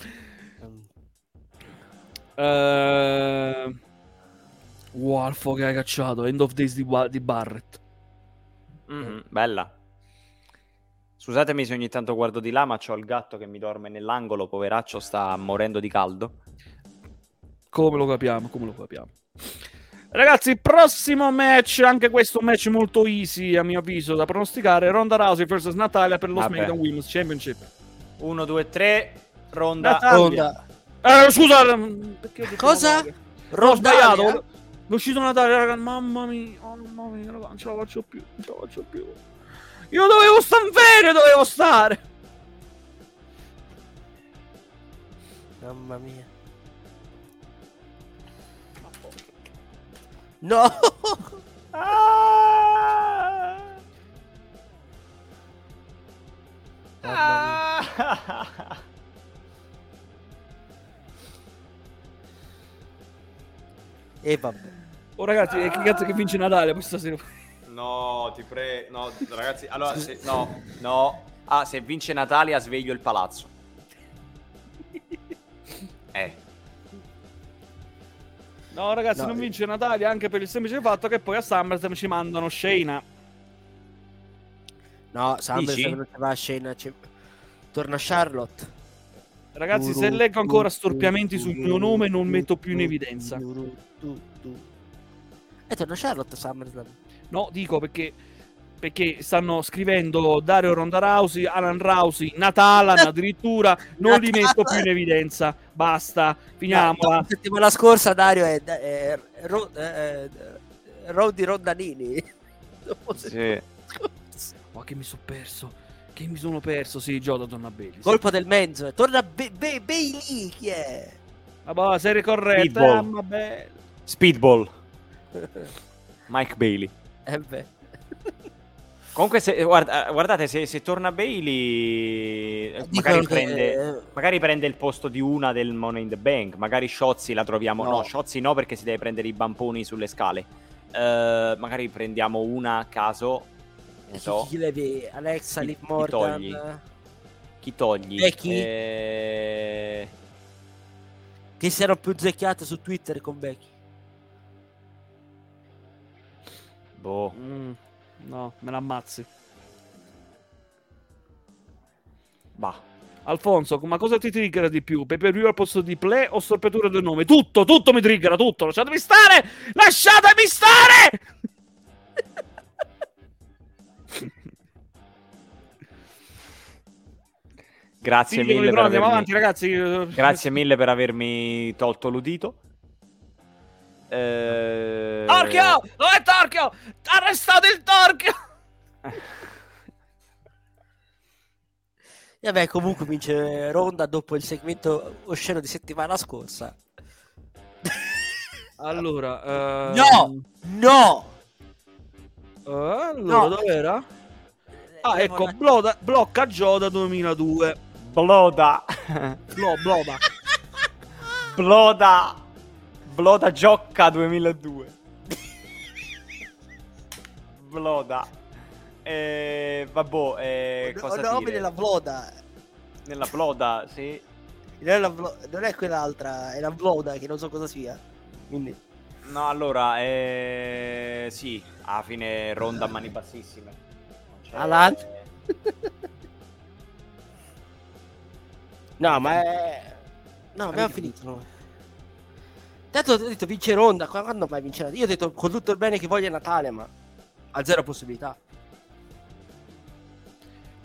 Eh, Wolfo che hai cacciato. End of Days di, di Barrett. Mhm, bella. Scusatemi se ogni tanto guardo di là, ma c'ho il gatto che mi dorme nell'angolo, poveraccio, sta morendo di caldo. Come lo capiamo, come lo capiamo. Ragazzi, prossimo match, anche questo un match molto easy a mio avviso da pronosticare, Ronda Rousey vs Natalia per lo Vabbè. SmackDown Women's Championship. 1, 2, 3, ronda. Natalia. Ronda. Eh, scusa, mm, Cosa? Ho sbagliato. È uscito Natalia, raga, mamma mia, oh, mamma mia, raga, non ce la faccio più, non ce la faccio più. Io dovevo stare bene, dovevo stare. Mamma mia. No! Ah! Ah! E vabbè. Oh ragazzi, e che cazzo che vince Natalia questa sera? No, ti prego. No, ragazzi, allora, se, no, no. Ah, se vince Natalia, sveglio il palazzo. Eh. No ragazzi, No, non eh. vince Natalia anche per il semplice fatto che poi a SummerSlam ci mandano Shayna. No, Dici? non va a scena. ci- Torna Charlotte. Ragazzi, se leggo ancora storpiamenti sul mio nome non metto più in evidenza. E torna Charlotte SummerSlam. No, dico perché perché stanno scrivendo Dario Ronda Rousey, Alan Rousey, Natalan addirittura, non li metto più in evidenza. Basta, finiamola. La settimana scorsa Dario è, è, è, Ro- è- è Rodi Rondanini. Sì. Ma che mi sono perso? Che mi sono perso? Sì, Gioda Donna Bailey. sì. Colpo del mezzo. Torna Be- Be- Bailey. Chi è? Vabbè, serie corretta. Speedball. eh. Speedball. Mike Bailey. Eh beh. Comunque, se, guarda- guardate, se, se torna Bailey, eh, magari che- prende, magari prende il posto di una del Money in the Bank. Magari Shotzi la troviamo. No, No. Shotzi no, perché si deve prendere i bamponi sulle scale. Eh, magari prendiamo una a caso. Non so. Chi levi? Alexa, Chi- chi togli? Chi togli? Becky? Eh, Che si erano più zecchiate su Twitter con Becky. Boh. Mm, no, me l'ammazzi. Bah. Alfonso, ma cosa ti triggera di più? Pay per view al posto di play o storpiatura del nome? Tutto, tutto mi triggera, tutto. Lasciatemi stare! Lasciatemi stare! Grazie Sì, mille per avermi... avanti, ragazzi. Grazie mille per avermi tolto l'udito. Eh... Torchio! Dov'è Torchio? Arrestate il Torchio! E vabbè, comunque vince Ronda dopo il segmento osceno di settimana scorsa. Allora, eh, No! No! eh, allora, No. dov'era? Ah, Devo ecco, la- Bloda, blocca Gioda 2002. Bloda. Blo, Bloda. Bloda. Bloda Giocca 2002. Bloda. Eh, vabbè, eh, cosa no, dire? nella Vloda. Nella Bloda, sì. Non è, la Vlo- non è quell'altra, è la Vloda che non so cosa sia. Quindi... No, allora, eh, sì, alla fine ronda a mani bassissime. C'è- Alan? No, ma è... No, abbiamo finito noi. Tanto ho detto vince Ronda, qua- quando mai vincerà? Io ho detto con tutto il bene che voglia Natale, ma ha zero possibilità.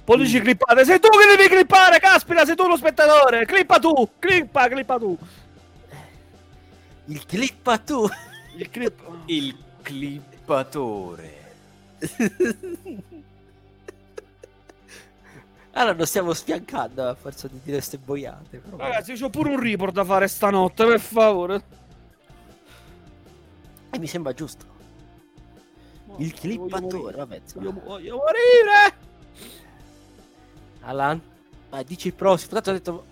Pollici clippate, sei tu che devi clippare, caspita, sei tu lo spettatore. Clippa tu, clippa, clippa tu. Il clippa tu! Il clip... Il clippatore. Allora lo stiamo sfiancando a forza di dire queste boiate. però. Ragazzi, c'ho pure un report da fare stanotte, per favore. E mi sembra giusto. Il Voglio clippatore, morire. vabbè. insomma. Voglio, voglio morire. Alan, vai, dici il prossimo. Tanto ho detto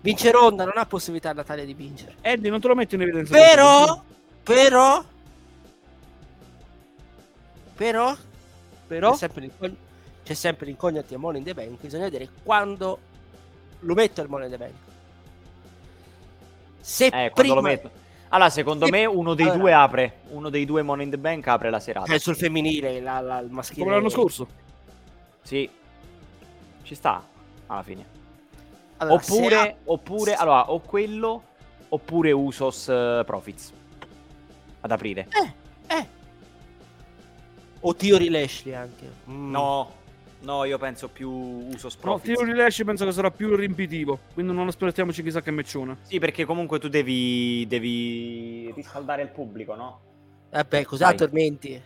vince Ronda, non ha possibilità Natalia di vincere. Eddie, non te lo metto in evidenza. Però, però, però, Però... c'è sempre, il cogn- c'è sempre l'incognita Money in the Bank, bisogna vedere quando lo metto il Money in the Bank. Se Eh, quando prima lo metto. Allora, secondo Se- me uno dei allora- due apre, uno dei due Money in the Bank apre la serata. cioè, sul femminile, la, la- il maschile. Come l'anno scorso. Sì. Ci sta alla fine. Allora, oppure, ha- oppure, allora, o quello, oppure Usos eh, Profits. Ad aprire. Eh, eh. O Theory Lashley anche. Mm. No, no, io penso più Usos No, Profits. Theory Lash penso che sarà più riempitivo. Quindi non aspettiamoci chissà che meccione. Sì, perché comunque tu devi, devi riscaldare il pubblico, no? Vabbè, cos'ha Vai. tormenti?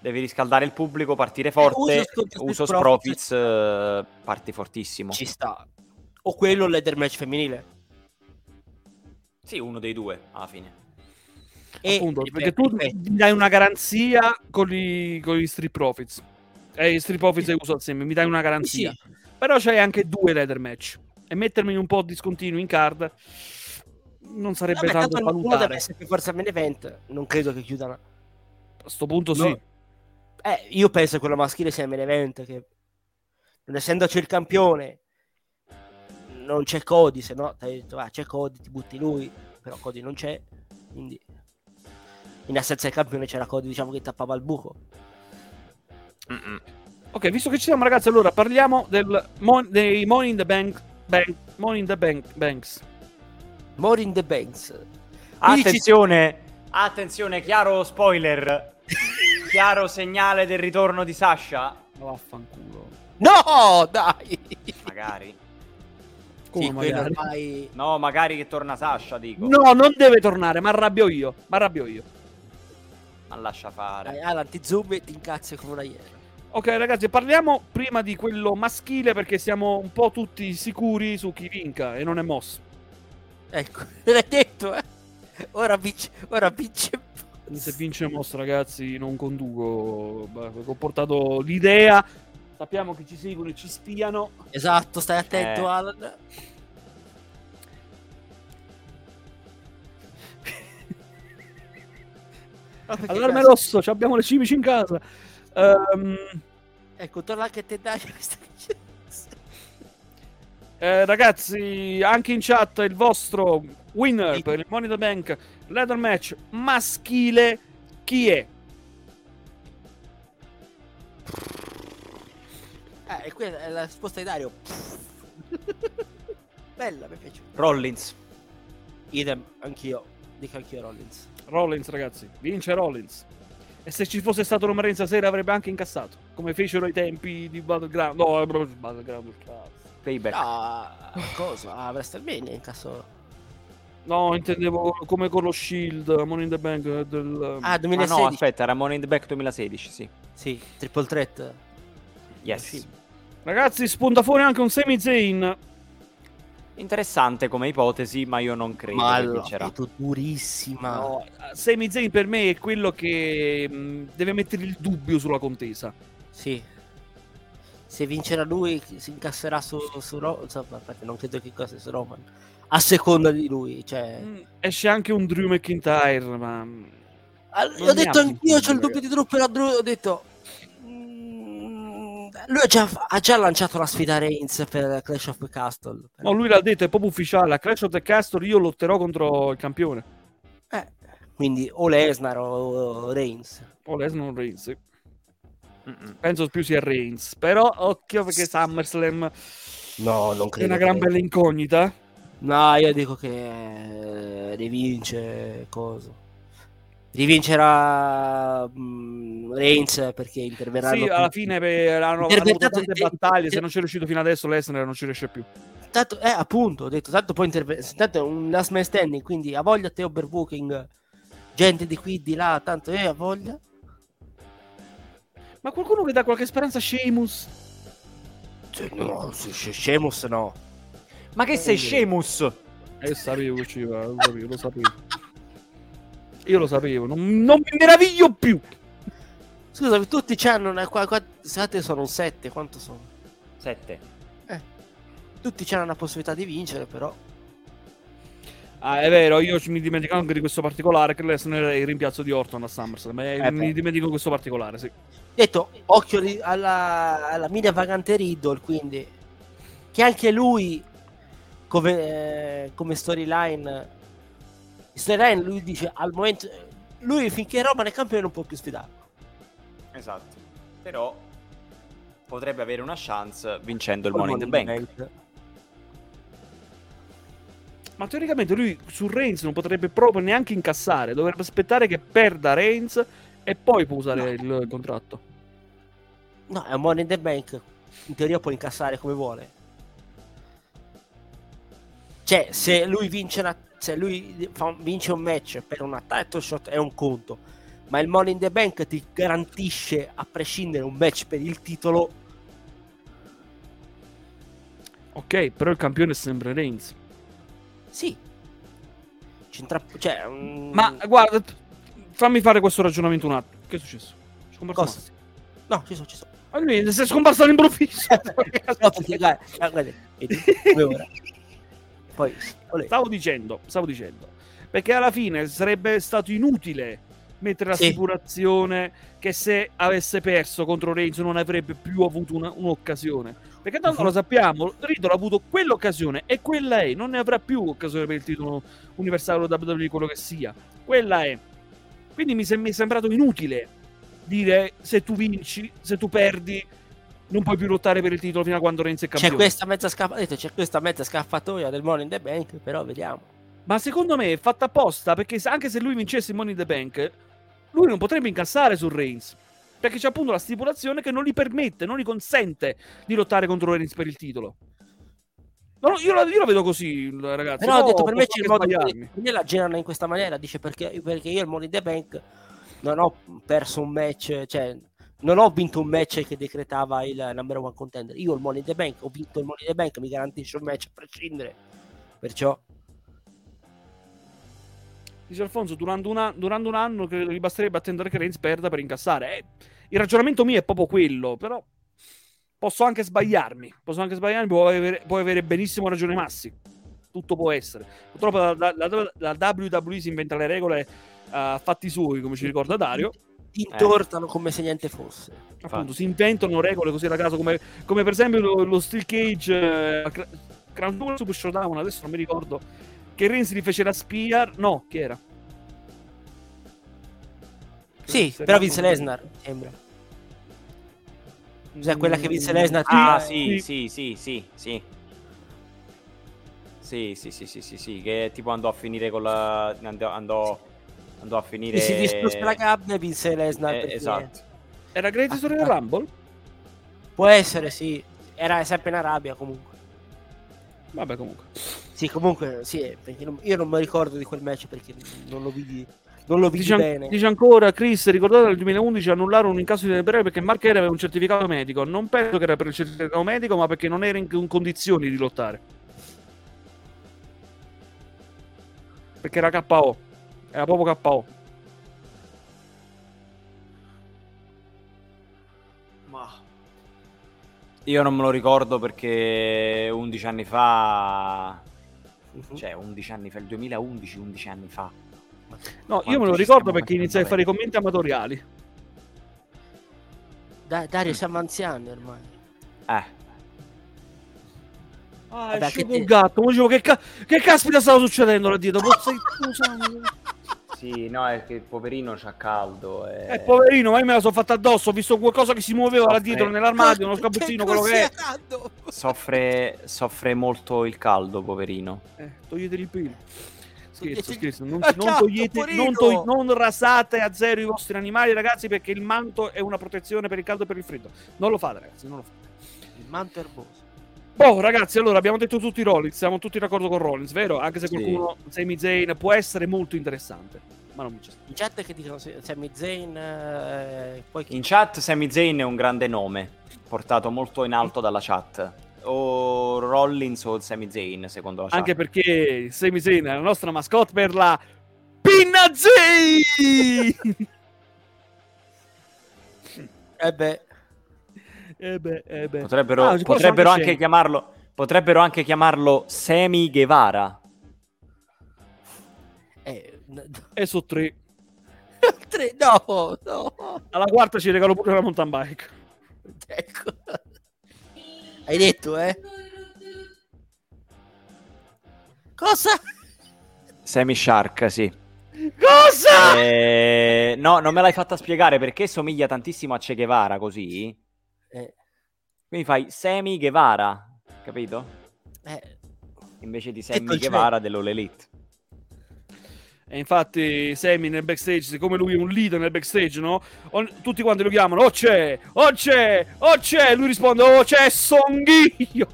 Devi riscaldare il pubblico, partire forte. Usos contro Usos Street Profits, eh, parti fortissimo. Ci sta. O quello il leather match femminile. Sì, uno dei due alla fine. E, Appunto, ripeto, perché tu dai una garanzia con, i, con gli Street Profits. E i Street Profits e uso assieme, mi dai una garanzia. sì. Però c'hai anche due leather match. E mettermi un po' discontinui in card non sarebbe Vabbè, tanto tanto uno deve valutare. essere per forza main event. Non credo che chiudano. A sto punto No. sì. Eh, io penso che quello maschile sia main event. Che non essendoci il campione, non c'è Cody. Se no, ti detto, ah, c'è Cody, ti butti lui. Però Cody non c'è. Quindi, in assenza del campione, c'era Cody, diciamo che tappava il buco. Mm-mm. Ok, visto che ci siamo ragazzi, allora parliamo del mon- dei Money in the Bank, bank Money in the Bank Banks. More in the Banks. Attenzione, attenzione, chiaro spoiler. chiaro segnale del ritorno di Sasha. Vaffanculo. No, dai. Magari. Come Sì, magari? ormai- No, magari che torna Sasha, dico. No, non deve tornare, ma arrabbio io. Ma arrabbio io. Ma lascia Dai, fare. Alan, ti zoom e ti incazzi come una iena. Ok, ragazzi, parliamo prima di quello maschile perché siamo un po' tutti sicuri su chi vinca e non è Moss. Ecco, l'hai detto, eh? Ora vince, ora vince. Se vince Moss, ragazzi, non conduco. Ho portato l'idea. Sappiamo che ci seguono e ci spiano. Esatto, stai attento, Eh. Alan. Allarme rosso, ci abbiamo le cimici in casa. Ehm, Ecco, torna anche te dai. eh, ragazzi, anche in chat il vostro winner Sì. per il Money the Bank Leather Match maschile chi è? Eh, e quella è la risposta di Dario. Bella, mi piace. Rollins. Idem, anch'io. Dico anch'io Rollins. Rollins, ragazzi, vince Rollins. E se ci fosse stato Roman Reigns stasera avrebbe anche incassato, come fecero ai tempi di Battleground. No, è proprio Battleground, cazzo. Payback. Ah, cosa? Ah, WrestleMania in caso. No, intendevo come con lo Shield, Money in the Bank del... Ah, Ah 2016. no, aspetta, era Money in the Back 2016, sì. Sì, triple threat. Yes. Ragazzi, spunta fuori anche un Sami Zayn. Interessante come ipotesi, ma io non credo Ma che vincerà. durissima. No, Sami Zayn per me è quello che mh, deve mettere il dubbio sulla contesa. Sì. Se vincerà lui, si incasserà su, su Roman. Insomma, infatti non credo che cosa su Roman. A seconda di lui, cioè. Mm, Esce anche un Drew McIntyre, ma... Ah, non ho ne detto anch'io, c'ho il dubbio di Drew, però Drew, ho detto... Lui ha già, ha già lanciato la sfida a Reigns per Clash of the Castle. No, lui l'ha detto, è proprio ufficiale. A Clash of the Castle io lotterò contro il campione. Eh, quindi o Lesnar o Reigns. O Lesnar o Reigns. sì. Penso più sia Reigns. Però occhio perché SummerSlam No, non è credo. una gran che- bella incognita. No, io dico che eh, rivince coso. Rivincerà mm, Reigns perché interverranno Sì, alla fine per- hanno, Interpretato- tante inter- battaglie. Se non c'è riuscito fino adesso, Lesnar non ci riesce più. Tanto, eh, appunto, ho detto, tanto poi interve- tanto è un last man standing, quindi ha voglia te overbooking, gente di qui, di là, tanto eh, ha voglia. Ma qualcuno che dà qualche speranza a Sheamus? Cioè, no, se- se- Sheamus no. Ma che sei Sheamus? Eh, sapevo che ci va, lo sapevo, lo sapevo. Io lo sapevo, non, non mi meraviglio più. Scusami, tutti c'hanno una, qua, qua, scusate, sono un 7, quanto sono? 7. Tutti c'hanno una possibilità di vincere, però. Ah, è vero, io mi dimentico anche di questo particolare che Lesnar è il rimpiazzo di Orton a SummerSlam. ma Eh, mi beh. dimentico questo particolare, sì. detto occhio alla, alla mira vagante Riddle quindi che anche lui come, eh, come storyline storyline lui dice al momento lui finché Roman è campione non può più sfidarlo Esatto. Però potrebbe avere una chance vincendo il Money in the Bank. Ma teoricamente lui su Reigns non potrebbe proprio neanche incassare, dovrebbe aspettare che perda Reigns e poi può usare il contratto. no è un Money in the Bank in teoria può incassare come vuole cioè se lui vince una- se lui fa- vince un match per una title shot è un conto ma il Money in the Bank ti garantisce a prescindere un match per il titolo Ok, però il campione è sempre Reigns. Sì. C'entra... Cioè, mm, Ma guarda, fammi fare questo ragionamento un attimo. Che è successo? Scomparso. No, ci sono, ci sono. Ma lui si è scomparso all'improvviso. No, perché, guarda, guarda, vedi. Poi, stavo dicendo, stavo dicendo. Perché alla fine sarebbe stato inutile mettere Sì. l'assicurazione che se avesse perso contro Reigns non avrebbe più avuto una- un'occasione. Perché tanto Mhm. lo sappiamo, Riddle ha avuto quell'occasione e quella è, non ne avrà più occasione per il titolo universale o WWE, quello che sia. Quella è. Quindi mi, sem- mi è sembrato inutile dire se tu vinci, se tu perdi, non puoi più lottare per il titolo fino a quando Reigns è C'è campione. questa mezza scappa- detto, c'è questa mezza scappatoia del Money in the Bank, però vediamo. Ma secondo me è fatta apposta perché anche se lui vincesse il Money in the Bank, lui non potrebbe incassare su Reigns. Perché c'è appunto la stipulazione che non gli permette, non gli consente di lottare contro Reigns per il titolo. No, io, la, io la vedo così, ragazzi. Però ho detto per me c'è il modo per me la girano in questa maniera, dice perché, perché io il Money in the Bank non ho perso un match, cioè non ho vinto un match che decretava il number one contender. Io il Money in the Bank, ho vinto il Money in the Bank, mi garantisce un match a prescindere. Perciò Dice Alfonso, durante, una- durante un anno credo gli basterebbe attendere che Reigns perda per incassare. Eh, il ragionamento mio è proprio quello, però posso anche sbagliarmi. Posso anche sbagliarmi, può avere, può avere benissimo ragione Massi. Tutto può essere. Purtroppo la, la- la- la WWE si inventa le regole a fatti suoi, come ci ricorda Dario. Intortano come se niente fosse. Appunto, si inventano regole così da caso, come, come per esempio lo, lo Steel Cage eh, Crown Jewel Super Showdown, adesso non mi ricordo, che Reigns gli fece la spia, no, chi era? Sì, Se però vinse Lesnar, sembra. Cioè, quella che vinse Lesnar Ah, sì, sì, sì, sì, sì. Sì, sì, sì, sì, sì, sì, che tipo andò a finire con la... andò, andò, andò a finire... Si distrusse la gabbia e vinse Lesnar. Eh, esatto. Era Great Story del Rumble? Può essere, sì. Era sempre in Arabia comunque. Vabbè, comunque. Sì, comunque, sì, non- io non mi ricordo di quel match perché non lo vidi, non lo vidi Dice, bene. dice ancora Chris, ricordate nel 2011 annullarono un incasso di Debreve perché Mark Henry aveva un certificato medico. Non penso che era per il certificato medico, ma perché non era in, in condizioni di lottare. Perché era KO. Era proprio KO. Io non me lo ricordo perché 11 anni fa... Mhm. Cioè, 11 anni fa, il 2011, 11 anni fa. No, io Quanto me lo ricordo perché iniziai a fare i commenti amatoriali. Da- Dario, siamo anziani ormai. Eh, Ah, Vabbè, che te- un gatto. Mo dicevo, che, ca- che caspita stava succedendo là dietro? Scusa. sì, no, è che il poverino c'ha caldo. E... Eh, poverino, ma io me la sono fatta addosso. Ho visto qualcosa che si muoveva là Soffre. dietro nell'armadio, uno scapuzzino, quello che è. Soffre, soffre molto il caldo, poverino. Eh, toglietegli il pelo. Scherzo, scherzo. Non, Ah, non togliete, non, togli- non rasate a zero i vostri animali, ragazzi, perché il manto è una protezione per il caldo e per il freddo. Non lo fate, ragazzi, non lo fate. Il manto erboso. Boh, ragazzi, allora abbiamo detto tutti Rollins, siamo tutti d'accordo con Rollins, vero? Anche se Sì. qualcuno, Sami Zayn, può essere molto interessante, ma non mi c'è. In chat che dicono Sami Zayn, eh, poi chi? In chat Sami Zayn è un grande nome, portato molto in alto dalla chat. O Rollins o Sami Zayn, secondo la chat. Anche perché Sami Zayn è la nostra mascotte per la Pinna Zayn! Eh beh, eh beh, eh beh. Potrebbero, Ah, potrebbero anche anche chiamarlo potrebbero anche chiamarlo Semi Guevara. E su tre. tre. No, no. Alla quarta ci regalo pure la mountain bike. Ecco. Hai detto, eh? Cosa? Semi Shark, sì. Cosa? Eh, no, non me l'hai fatta spiegare perché somiglia tantissimo a Che Guevara così. Quindi fai Semi Guevara, capito? eh, Invece di c'è? Guevara dell'All Elite. E infatti Sammy nel backstage, siccome lui è un leader nel backstage, no? On- tutti quanti lo chiamano, oh c'è, oh c'è, oh c'è, lui risponde, oh c'è Songhio.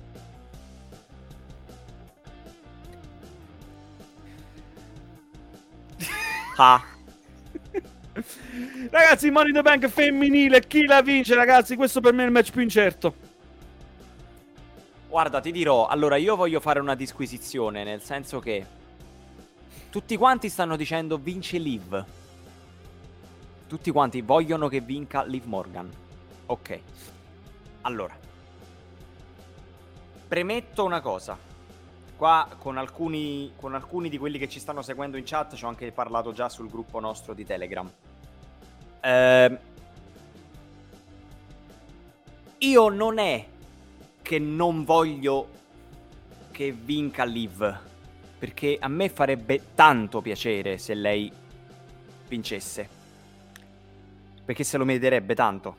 Ah, Ragazzi, Money the Bank femminile, chi la vince ragazzi? Questo per me è il match più incerto. guarda, ti dirò, allora io voglio fare una disquisizione, nel senso che tutti quanti stanno dicendo vince Liv. Tutti quanti vogliono che vinca Liv Morgan. Ok. Allora. Premetto una cosa. Qua con alcuni, con alcuni di quelli che ci stanno seguendo in chat ci ho anche parlato già sul gruppo nostro di Telegram. Ehm, io non è che non voglio che vinca Liv. Perché a me farebbe tanto piacere se lei vincesse. Perché se lo meriterebbe tanto.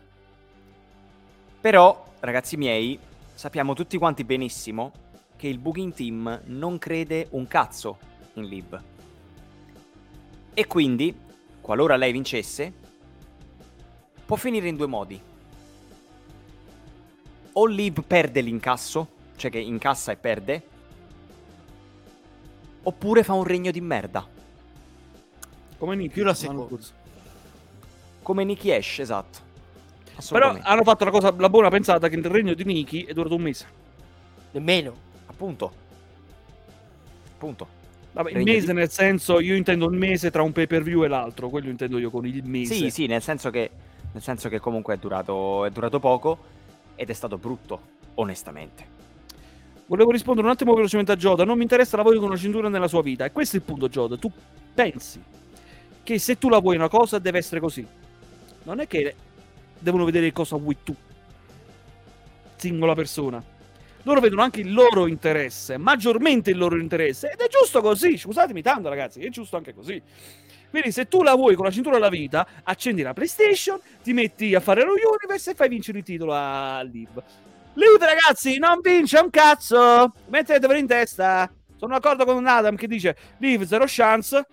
Però, ragazzi miei, sappiamo tutti quanti benissimo che il Booking Team non crede un cazzo in Liv. E quindi, qualora lei vincesse, può finire in due modi. O Liv perde l'incasso, cioè che incassa e perde, oppure fa un regno di merda. Come Nicky. Più la seconda. Come Nicky Ash, esatto. Però hanno fatto la, cosa, la buona pensata che il regno di Nicky è durato un mese. Nemmeno. Appunto. Appunto. Vabbè, il mese di- nel senso, io intendo il mese tra un pay per view e l'altro, quello intendo io con il mese. Sì, sì, nel senso che, nel senso che comunque è durato, è durato poco ed è stato brutto, onestamente. Volevo rispondere un attimo velocemente a Joda. Non mi interessa la voglia con una cintura nella sua vita. E questo è il punto, Joda. Tu pensi che se tu la vuoi una cosa, deve essere così. Non è che devono vedere cosa vuoi tu, singola persona. Loro vedono anche il loro interesse, maggiormente il loro interesse. Ed è giusto così. Scusatemi tanto, ragazzi, è giusto anche così. Quindi, se tu la vuoi con la cintura della vita, accendi la PlayStation, ti metti a fare lo Universe e fai vincere il titolo a Liv. Liv, ragazzi, non vince un cazzo! Mettetevelo in testa! Sono d'accordo con Adam che dice Liv, zero chance.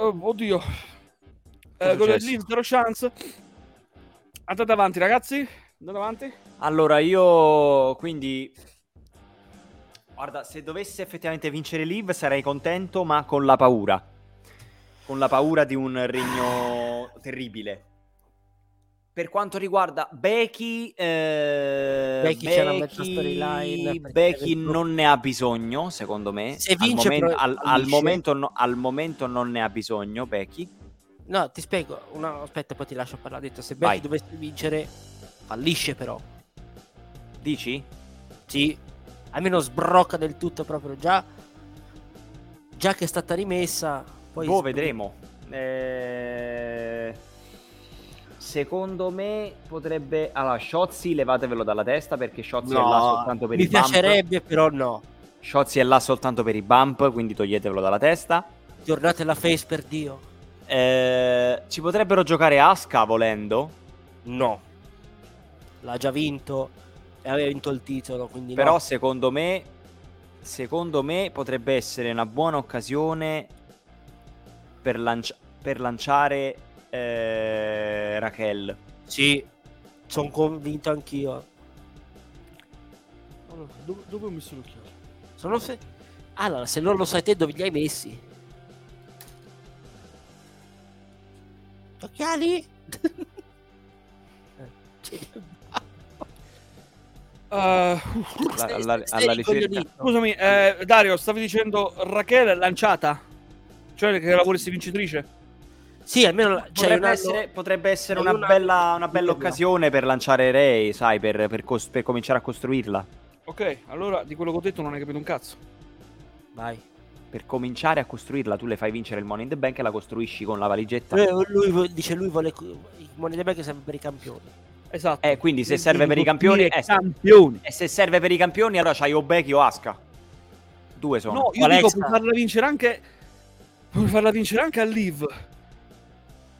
Oh, oddio. Eh, con? Liv, zero chance. Andate avanti, ragazzi. Andate avanti. Allora, io quindi. Guarda, se dovesse effettivamente vincere Liv sarei contento, ma con la paura. Con la paura di un regno terribile. Per quanto riguarda Becky, eh, Becky Becky deve- non ne ha bisogno, secondo me. Se vince, al, momento, al- al momento no- al momento non ne ha bisogno, Becky. No, ti spiego. Una... Aspetta, poi ti lascio parlare. Detto, se Vai. Becky dovesse vincere, fallisce però. Dici? Sì. Almeno sbrocca del tutto proprio già. Già che è stata rimessa. Poi boh, vedremo. Eh, Secondo me potrebbe. Allora, Shotzi levatevelo dalla testa perché Shotzi è là No, soltanto per mi i bump. piacerebbe, però no. Shotzi è là soltanto per i bump, quindi toglietevelo dalla testa. Tornate la face per Dio. Eh, ci potrebbero giocare Aska volendo. No. L'ha già vinto e aveva vinto il titolo, quindi Però no. secondo me. Secondo me potrebbe essere una buona occasione per, lanci- per lanciare eh, Raquel. Sì, sono convinto anch'io. Allora, dove, dove ho messo l'occhiale? Sono fe- Allora, se non lo sai te, dove li hai messi? Occhiali? Cioè, Uh, Alla- alla- alla ricerca. scusami, eh, Dario, stavi dicendo Raquel lanciata? Cioè che la volessi vincitrice? Sì, almeno la- cioè, Potrebbe essere, potrebbe essere una, un anno bella, una bella occasione per lanciare Ray, sai, per, per cos- per cominciare a costruirla. Ok, allora di quello che ho detto non hai capito un cazzo. Vai. per cominciare a costruirla tu le fai vincere il Money in the Bank e la costruisci con la valigetta. Eh, lui dice lui vuole il Money in the Bank serve per i campioni. Esatto. Eh, quindi se serve per i campioni, eh, campioni. E se serve per i campioni, allora c'hai Obeki o Aska. Due sono. No, io Alexa. dico puoi farla vincere anche puoi farla vincere anche a Live.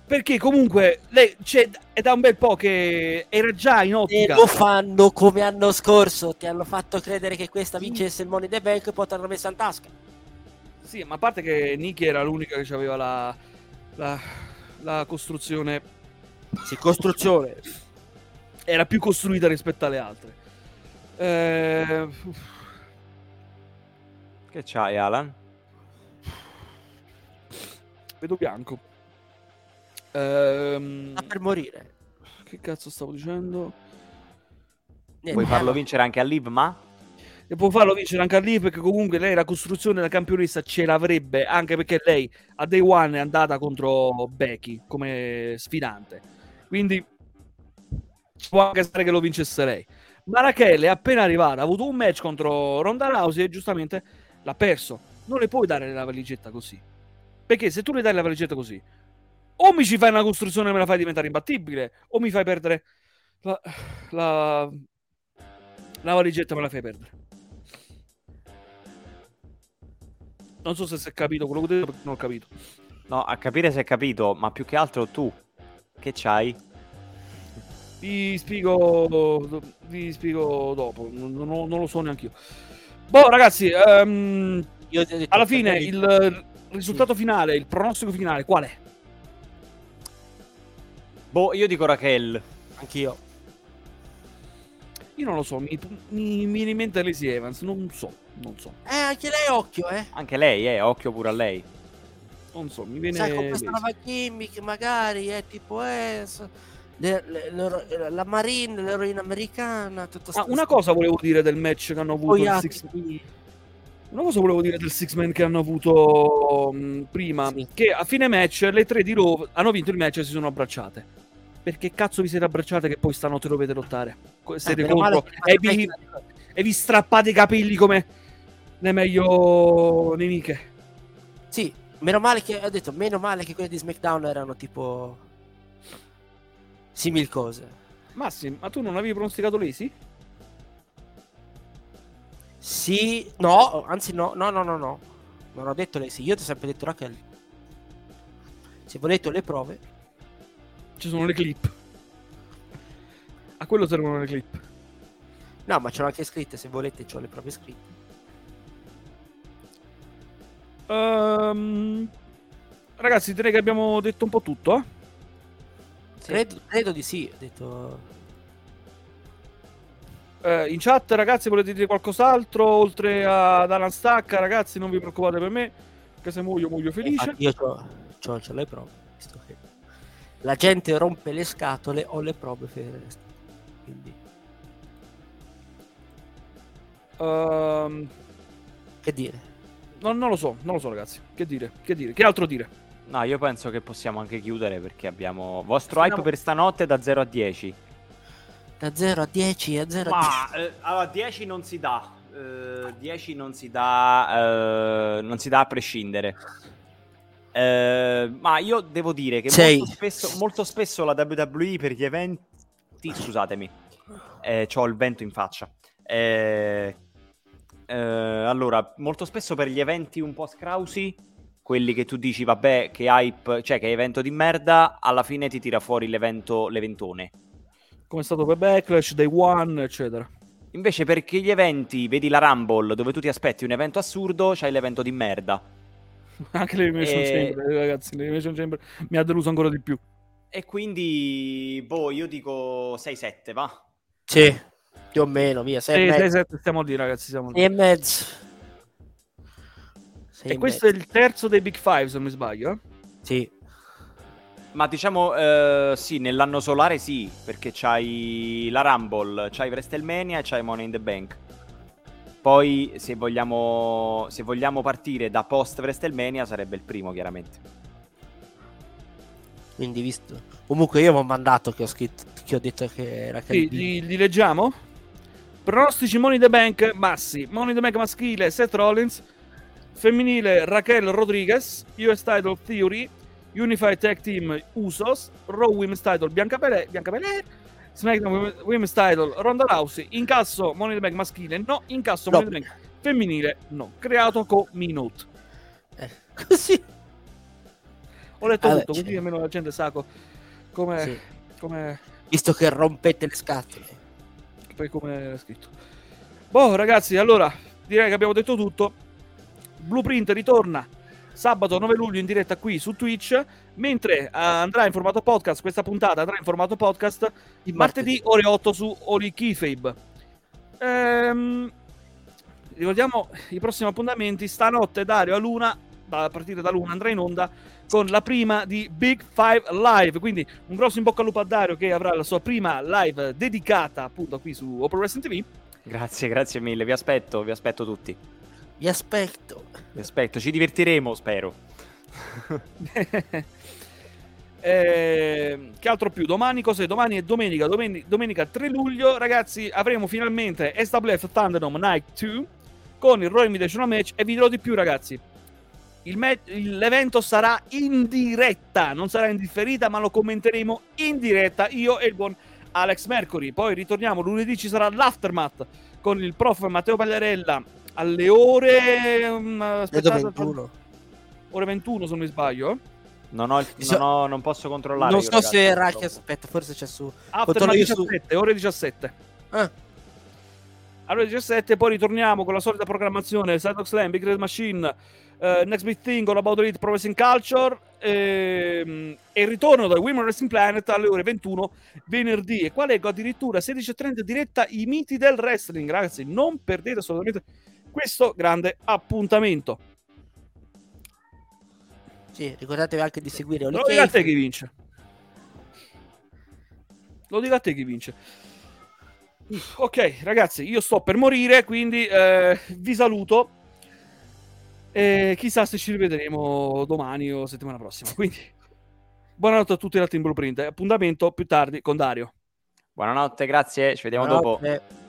Perché comunque lei c'è, è da un bel po' che era già in ottica. E lo fanno come l'anno scorso. Ti hanno fatto credere che questa vincesse il Money the Bank e poi ti hanno messo in tasca. Sì, ma a parte che Nikki era l'unica che aveva la, la, la costruzione. Sì, costruzione. era più costruita rispetto alle altre. Eh... Che c'hai, Alan? Vedo bianco. Ehm... Sta per morire. Che cazzo stavo dicendo? Niente, Puoi farlo vincere anche a Liv, ma? E può farlo vincere anche a Liv perché comunque lei la costruzione della campionessa ce l'avrebbe anche perché lei a Day One è andata contro Becky come sfidante. Quindi può anche stare che lo vincesse lei. Ma Raquel è appena arrivata, ha avuto un match contro Ronda Rousey e giustamente l'ha perso. Non le puoi dare la valigetta così. Perché se tu le dai la valigetta così, o mi ci fai una costruzione e me la fai diventare imbattibile, o mi fai perdere la, la, la valigetta e me la fai perdere. Non so se si è capito quello che ho detto, non ho capito. No, a capire se è capito, ma più che altro tu, che c'hai? Vi spiego, vi spiego dopo, non, non, non lo so neanche io. Boh, ragazzi, um, alla fine il risultato sì. finale, il pronostico finale, qual è? Boh, io dico Raquel. Anch'io. Io non lo so, mi, mi, mi viene in mente Lacey Evans, non so, non so. Eh, anche lei occhio, eh. Anche lei, eh, occhio pure a lei. Non so, mi viene... Sai, con questa nuova gimmick magari, è eh, tipo, eh... Le, le, le, la Marine, l'eroina americana, tutto ah, una cosa volevo dire del match che hanno avuto il Six Una cosa volevo dire del Six Man che hanno avuto mh, prima, sì. che a fine match le tre di Raw hanno vinto il match e si sono abbracciate. Perché cazzo vi siete abbracciate che poi stanotte dovete lottare? Siete eh, contro e vi, e vi strappate i capelli come le meglio nemiche. Sì, meno male che ho detto, meno male che quelle di SmackDown erano tipo simil cose. Massi, ma tu non avevi pronosticato Lacey? Sì, no, anzi no, no, no, no, no. Non ho detto Lacey, io ti ho sempre detto Raquel. Se volete le prove. Ci sono le clip. A quello servono le clip. No, ma ce l'ho anche scritte, se volete ho le prove scritte. Um, ragazzi, direi che abbiamo detto un po' tutto, eh? Sì. Credo, credo, di sì. Ho detto... Eh, in chat, ragazzi, volete dire qualcos'altro oltre ad Alan Stacca? Ragazzi, non vi preoccupate per me, che se muoio, muoio felice. io ho le prove, visto che la gente rompe le scatole, ho le prove per quindi... Um... Che dire? No, non lo so, non lo so, ragazzi. Che dire? Che dire? Che altro dire? No, io penso che possiamo anche chiudere perché abbiamo... Vostro hype per stanotte da 0 a 10. Da 0 a 10 a 0 Ma, a 10. Eh, allora 10 non si dà. Eh, 10 non si dà, eh, non si dà a prescindere. Eh, ma io devo dire che molto spesso, molto spesso, la WWE per gli eventi... Scusatemi, eh, ho il vento in faccia. Eh, allora, molto spesso per gli eventi un po' scrausi quelli che tu dici, vabbè, che hype, cioè che evento di merda, alla fine ti tira fuori l'evento, l'eventone. Come è stato per Backlash, Day One, eccetera. Invece perché gli eventi, vedi la Rumble, dove tu ti aspetti un evento assurdo, c'hai l'evento di merda. Anche l'Elimination e... Chamber, ragazzi, l'Elimination Chamber mi ha deluso ancora di più. E quindi, boh, io dico 6-7, va? Sì, più o meno, via. 6-7 stiamo lì, ragazzi, siamo lì. E mezzo. E questo è il terzo dei Big Five, se non mi sbaglio. Eh? Sì. Ma diciamo, eh, sì, nell'anno solare sì, perché c'hai la Rumble, c'hai WrestleMania e c'hai Money in the Bank. Poi, se vogliamo, se vogliamo partire da post WrestleMania, sarebbe il primo, chiaramente. Quindi, visto. Comunque, io ho mandato che ho scritto, che ho detto che era sì, li, li leggiamo? Pronostici Money in the Bank, Massi. Money in the Bank maschile, Seth Rollins. Femminile Raquel Rodriguez, US Title Theory, Unified Tag Team Usos, Raw Women's Title Bianca Belair, Bianca Belair SmackDown Women's Title Ronda Rousey, incasso Money in the Bank maschile no, incasso Money in the Bank femminile no, creato con Minute. Eh, così. Ho letto allora, tutto, così almeno la gente sa co- come, sì. come... Visto che rompete le scatole. Poi come è scritto. Boh, ragazzi, allora, direi che abbiamo detto tutto. Blueprint ritorna sabato 9 luglio in diretta qui su Twitch, mentre uh, andrà in formato podcast, questa puntata andrà in formato podcast il martedì, ore 8 su Oli Keyfabe. Ehm, ricordiamo i prossimi appuntamenti, stanotte Dario a Luna, a partire da Luna andrà in onda con la prima di Big Five Live, quindi un grosso in bocca al lupo a Dario che avrà la sua prima live dedicata appunto qui su Open Wrestling TV. Grazie, grazie mille, vi aspetto, vi aspetto tutti. Vi aspetto. Vi aspetto, ci divertiremo, spero. eh, che altro più? Domani cos'è? Domani è domenica, domenica, domenica 3 luglio, ragazzi, avremo finalmente SWF Thunderdome Night 2 con il Royal Invitational Match e vi dirò di più, ragazzi. Il me- l'evento sarà in diretta, non sarà in differita, ma lo commenteremo in diretta io e il buon Alex Mercury. Poi ritorniamo lunedì, ci sarà l'aftermath con il prof Matteo Pagliarella alle ore... Um, aspettate, 21. Ore 21 se non mi sbaglio. Non, ho il, non, ho, non posso controllare. Non so ragazzi, se era che aspetta, forse c'è su. After 17, su... ore 17. Ah. Allora 17, poi ritorniamo con la solita programmazione Cytox Slam, Big Red Machine, uh, Next Big Thing, All About Elite Pro Wrestling Culture ehm, e il ritorno da Women Wrestling Planet alle ore 21 venerdì e qua leggo addirittura 16.30 diretta i miti del wrestling ragazzi non perdete assolutamente questo grande appuntamento. Sì, ricordatevi anche di seguire Lo dica a te chi vince. Lo dica a te chi vince. Ok, ragazzi, io sto per morire, quindi eh, vi saluto. E chissà se ci rivedremo domani o settimana prossima. Quindi, buonanotte a tutti da Team Blueprint. Appuntamento più tardi con Dario. Buonanotte, grazie. Ci vediamo Buonanotte. dopo.